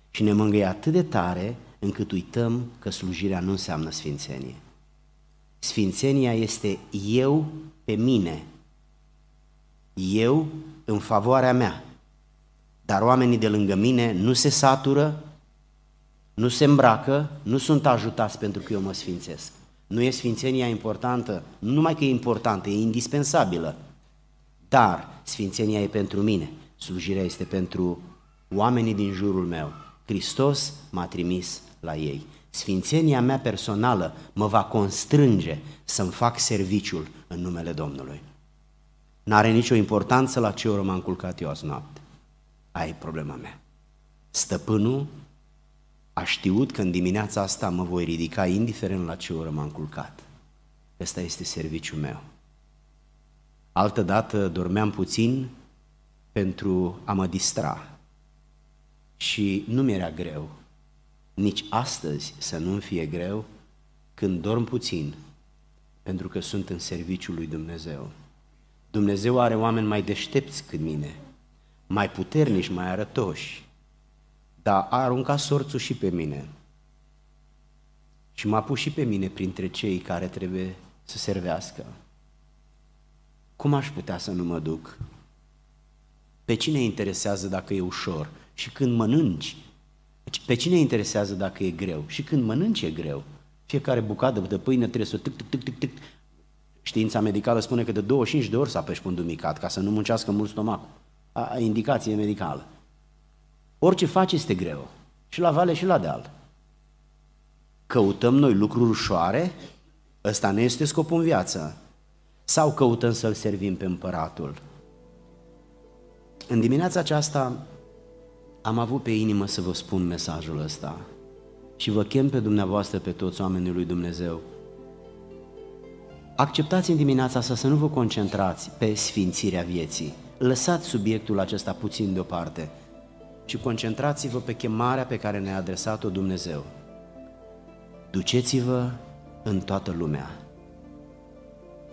și ne mângâie atât de tare încât uităm că slujirea nu înseamnă sfințenie. Sfințenia este eu pe mine, eu în favoarea mea, dar oamenii de lângă mine nu se satură, nu se îmbracă, nu sunt ajutați pentru că eu mă sfințesc. Nu e sfințenia importantă, nu numai că e importantă, e indispensabilă, dar sfințenia e pentru mine, slujirea este pentru oamenii din jurul meu. Hristos m-a trimis la ei. Sfințenia mea personală mă va constrânge să-mi fac serviciul în numele Domnului. N-are nicio importanță la ce oră m-am culcat eu azi noapte. Aia e problema mea. Stăpânul a știut că în dimineața asta mă voi ridica indiferent la ce oră m-am culcat. Ăsta este serviciul meu. Altădată dormeam puțin pentru a mă distra și nu mi-era greu nici astăzi să nu-mi fie greu când dorm puțin, pentru că sunt în serviciul lui Dumnezeu. Dumnezeu are oameni mai deștepți cât mine, mai puternici, mai arătoși, dar a aruncat sorțul și pe mine. Și m-a pus și pe mine printre cei care trebuie să servească. Cum aș putea să nu mă duc? Pe cine interesează dacă e ușor? Și când mănânci, deci pe cine interesează dacă e greu? Și când mănânci e greu. Fiecare bucată de pâine trebuie să tic, tic, tic, tic, tic. Știința medicală spune că de 25 de ori să apeși pe un dumicat ca să nu muncească mult stomacul. A, indicație medicală. Orice faci este greu. Și la vale și la deal. Căutăm noi lucruri ușoare? Ăsta ne este scopul în viață. Sau căutăm să-L servim pe împăratul? În dimineața aceasta am avut pe inimă să vă spun mesajul ăsta și vă chem pe dumneavoastră, pe toți oamenii lui Dumnezeu. Acceptați în dimineața asta să nu vă concentrați pe sfințirea vieții. Lăsați subiectul acesta puțin deoparte și concentrați-vă pe chemarea pe care ne-a adresat-o Dumnezeu. Duceți-vă în toată lumea.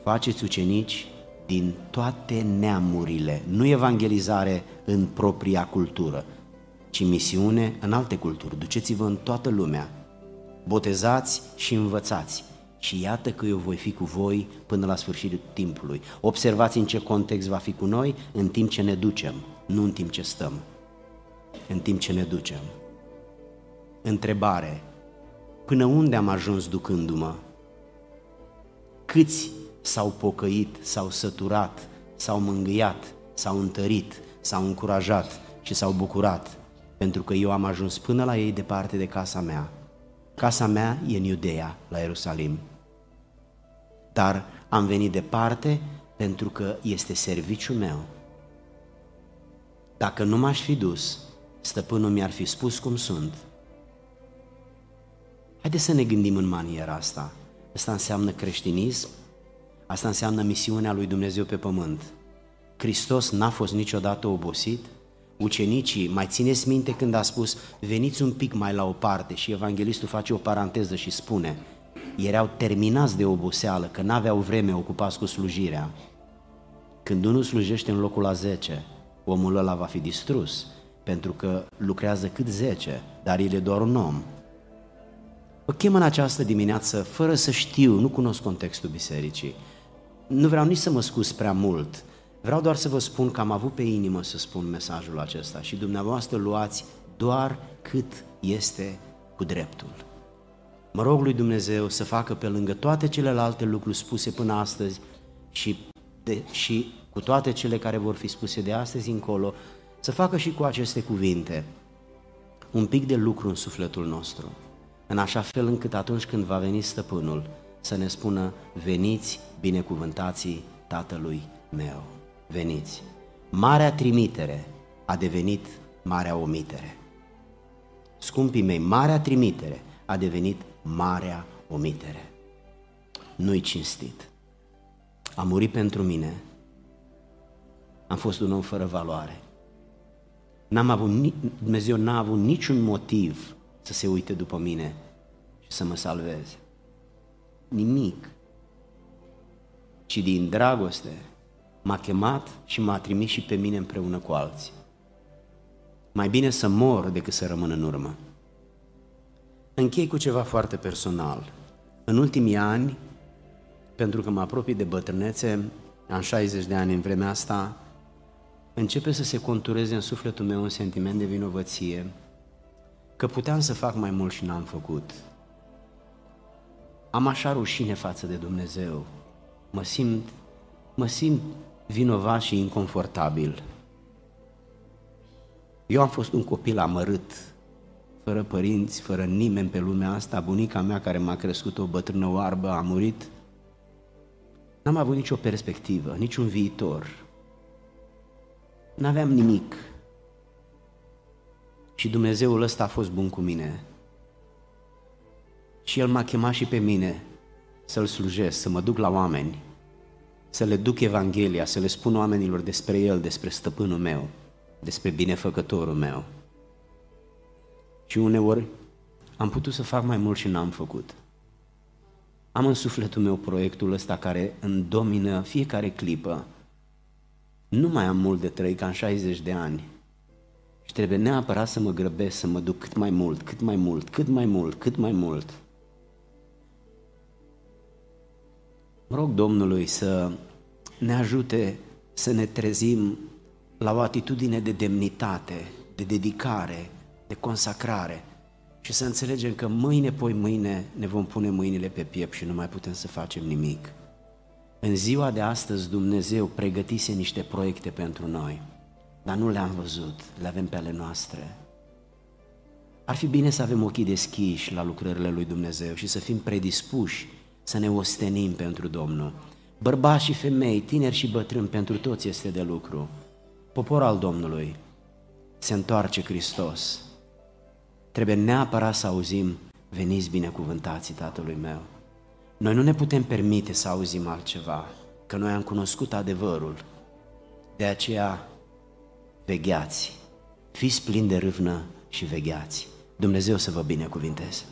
Faceți ucenici din toate neamurile, nu evangelizare în propria cultură, ci misiune în alte culturi. Duceți-vă în toată lumea, botezați și învățați. Și iată că eu voi fi cu voi până la sfârșitul timpului. Observați în ce context va fi cu noi în timp ce ne ducem, nu în timp ce stăm. În timp ce ne ducem. Întrebare. Până unde am ajuns ducându-mă? Câți s-au pocăit, s-au săturat, s-au mângâiat, s-au întărit, s-au încurajat și s-au bucurat pentru că eu am ajuns până la ei departe de casa mea. Casa mea e în Iudeea, la Ierusalim. Dar am venit departe pentru că este serviciul meu. Dacă nu m-aș fi dus, stăpânul mi-ar fi spus cum sunt. Haideți să ne gândim în maniera asta. Asta înseamnă creștinism, asta înseamnă misiunea lui Dumnezeu pe pământ. Hristos n-a fost niciodată obosit, ucenicii, mai țineți minte când a spus, veniți un pic mai la o parte și evanghelistul face o paranteză și spune, erau terminați de oboseală, că n-aveau vreme ocupați cu slujirea. Când unul slujește în locul a 10, omul ăla va fi distrus, pentru că lucrează cât 10, dar el e doar un om. Vă chem în această dimineață fără să știu, nu cunosc contextul bisericii. Nu vreau nici să mă scuz prea mult, Vreau doar să vă spun că am avut pe inimă să spun mesajul acesta și dumneavoastră luați doar cât este cu dreptul. Mă rog lui Dumnezeu să facă pe lângă toate celelalte lucruri spuse până astăzi și, de, și cu toate cele care vor fi spuse de astăzi încolo, să facă și cu aceste cuvinte un pic de lucru în sufletul nostru, în așa fel încât atunci când va veni stăpânul să ne spună, veniți binecuvântații Tatălui meu, veniți. Marea trimitere a devenit marea omitere. Scumpii mei, marea trimitere a devenit marea omitere. Nu-i cinstit. A murit pentru mine. Am fost un om fără valoare. N-am avut, Dumnezeu n-a avut niciun motiv să se uite după mine și să mă salveze. Nimic. Ci din dragoste m-a chemat și m-a trimis și pe mine împreună cu alții. Mai bine să mor decât să rămân în urmă. Închei cu ceva foarte personal. În ultimii ani, pentru că mă apropii de bătrânețe, am 60 de ani în vremea asta, începe să se contureze în sufletul meu un sentiment de vinovăție, că puteam să fac mai mult și n-am făcut. Am așa rușine față de Dumnezeu. Mă simt, mă simt vinovat și inconfortabil. Eu am fost un copil amărât, fără părinți, fără nimeni pe lumea asta, bunica mea care m-a crescut o bătrână oarbă a murit. N-am avut nicio perspectivă, niciun viitor. N-aveam nimic. Și Dumnezeul ăsta a fost bun cu mine. Și El m-a chemat și pe mine să-L slujesc, să mă duc la oameni, să le duc Evanghelia, să le spun oamenilor despre El, despre stăpânul meu, despre binefăcătorul meu. Și uneori am putut să fac mai mult și n-am făcut. Am în sufletul meu proiectul ăsta care îmi domină fiecare clipă. Nu mai am mult de trăi, ca în 60 de ani. Și trebuie neapărat să mă grăbesc, să mă duc cât mai mult, cât mai mult, cât mai mult, cât mai mult. Mă rog Domnului să ne ajute să ne trezim la o atitudine de demnitate, de dedicare, de consacrare și să înțelegem că mâine, poi mâine ne vom pune mâinile pe piept și nu mai putem să facem nimic. În ziua de astăzi Dumnezeu pregătise niște proiecte pentru noi, dar nu le-am văzut, le avem pe ale noastre. Ar fi bine să avem ochii deschiși la lucrările lui Dumnezeu și să fim predispuși să ne ostenim pentru Domnul. Bărbați și femei, tineri și bătrâni, pentru toți este de lucru. Popor al Domnului, se întoarce Hristos. Trebuie neapărat să auzim, veniți binecuvântații Tatălui meu. Noi nu ne putem permite să auzim altceva, că noi am cunoscut adevărul. De aceea, vegheați, fiți plini de râvnă și vegheați. Dumnezeu să vă binecuvinteze.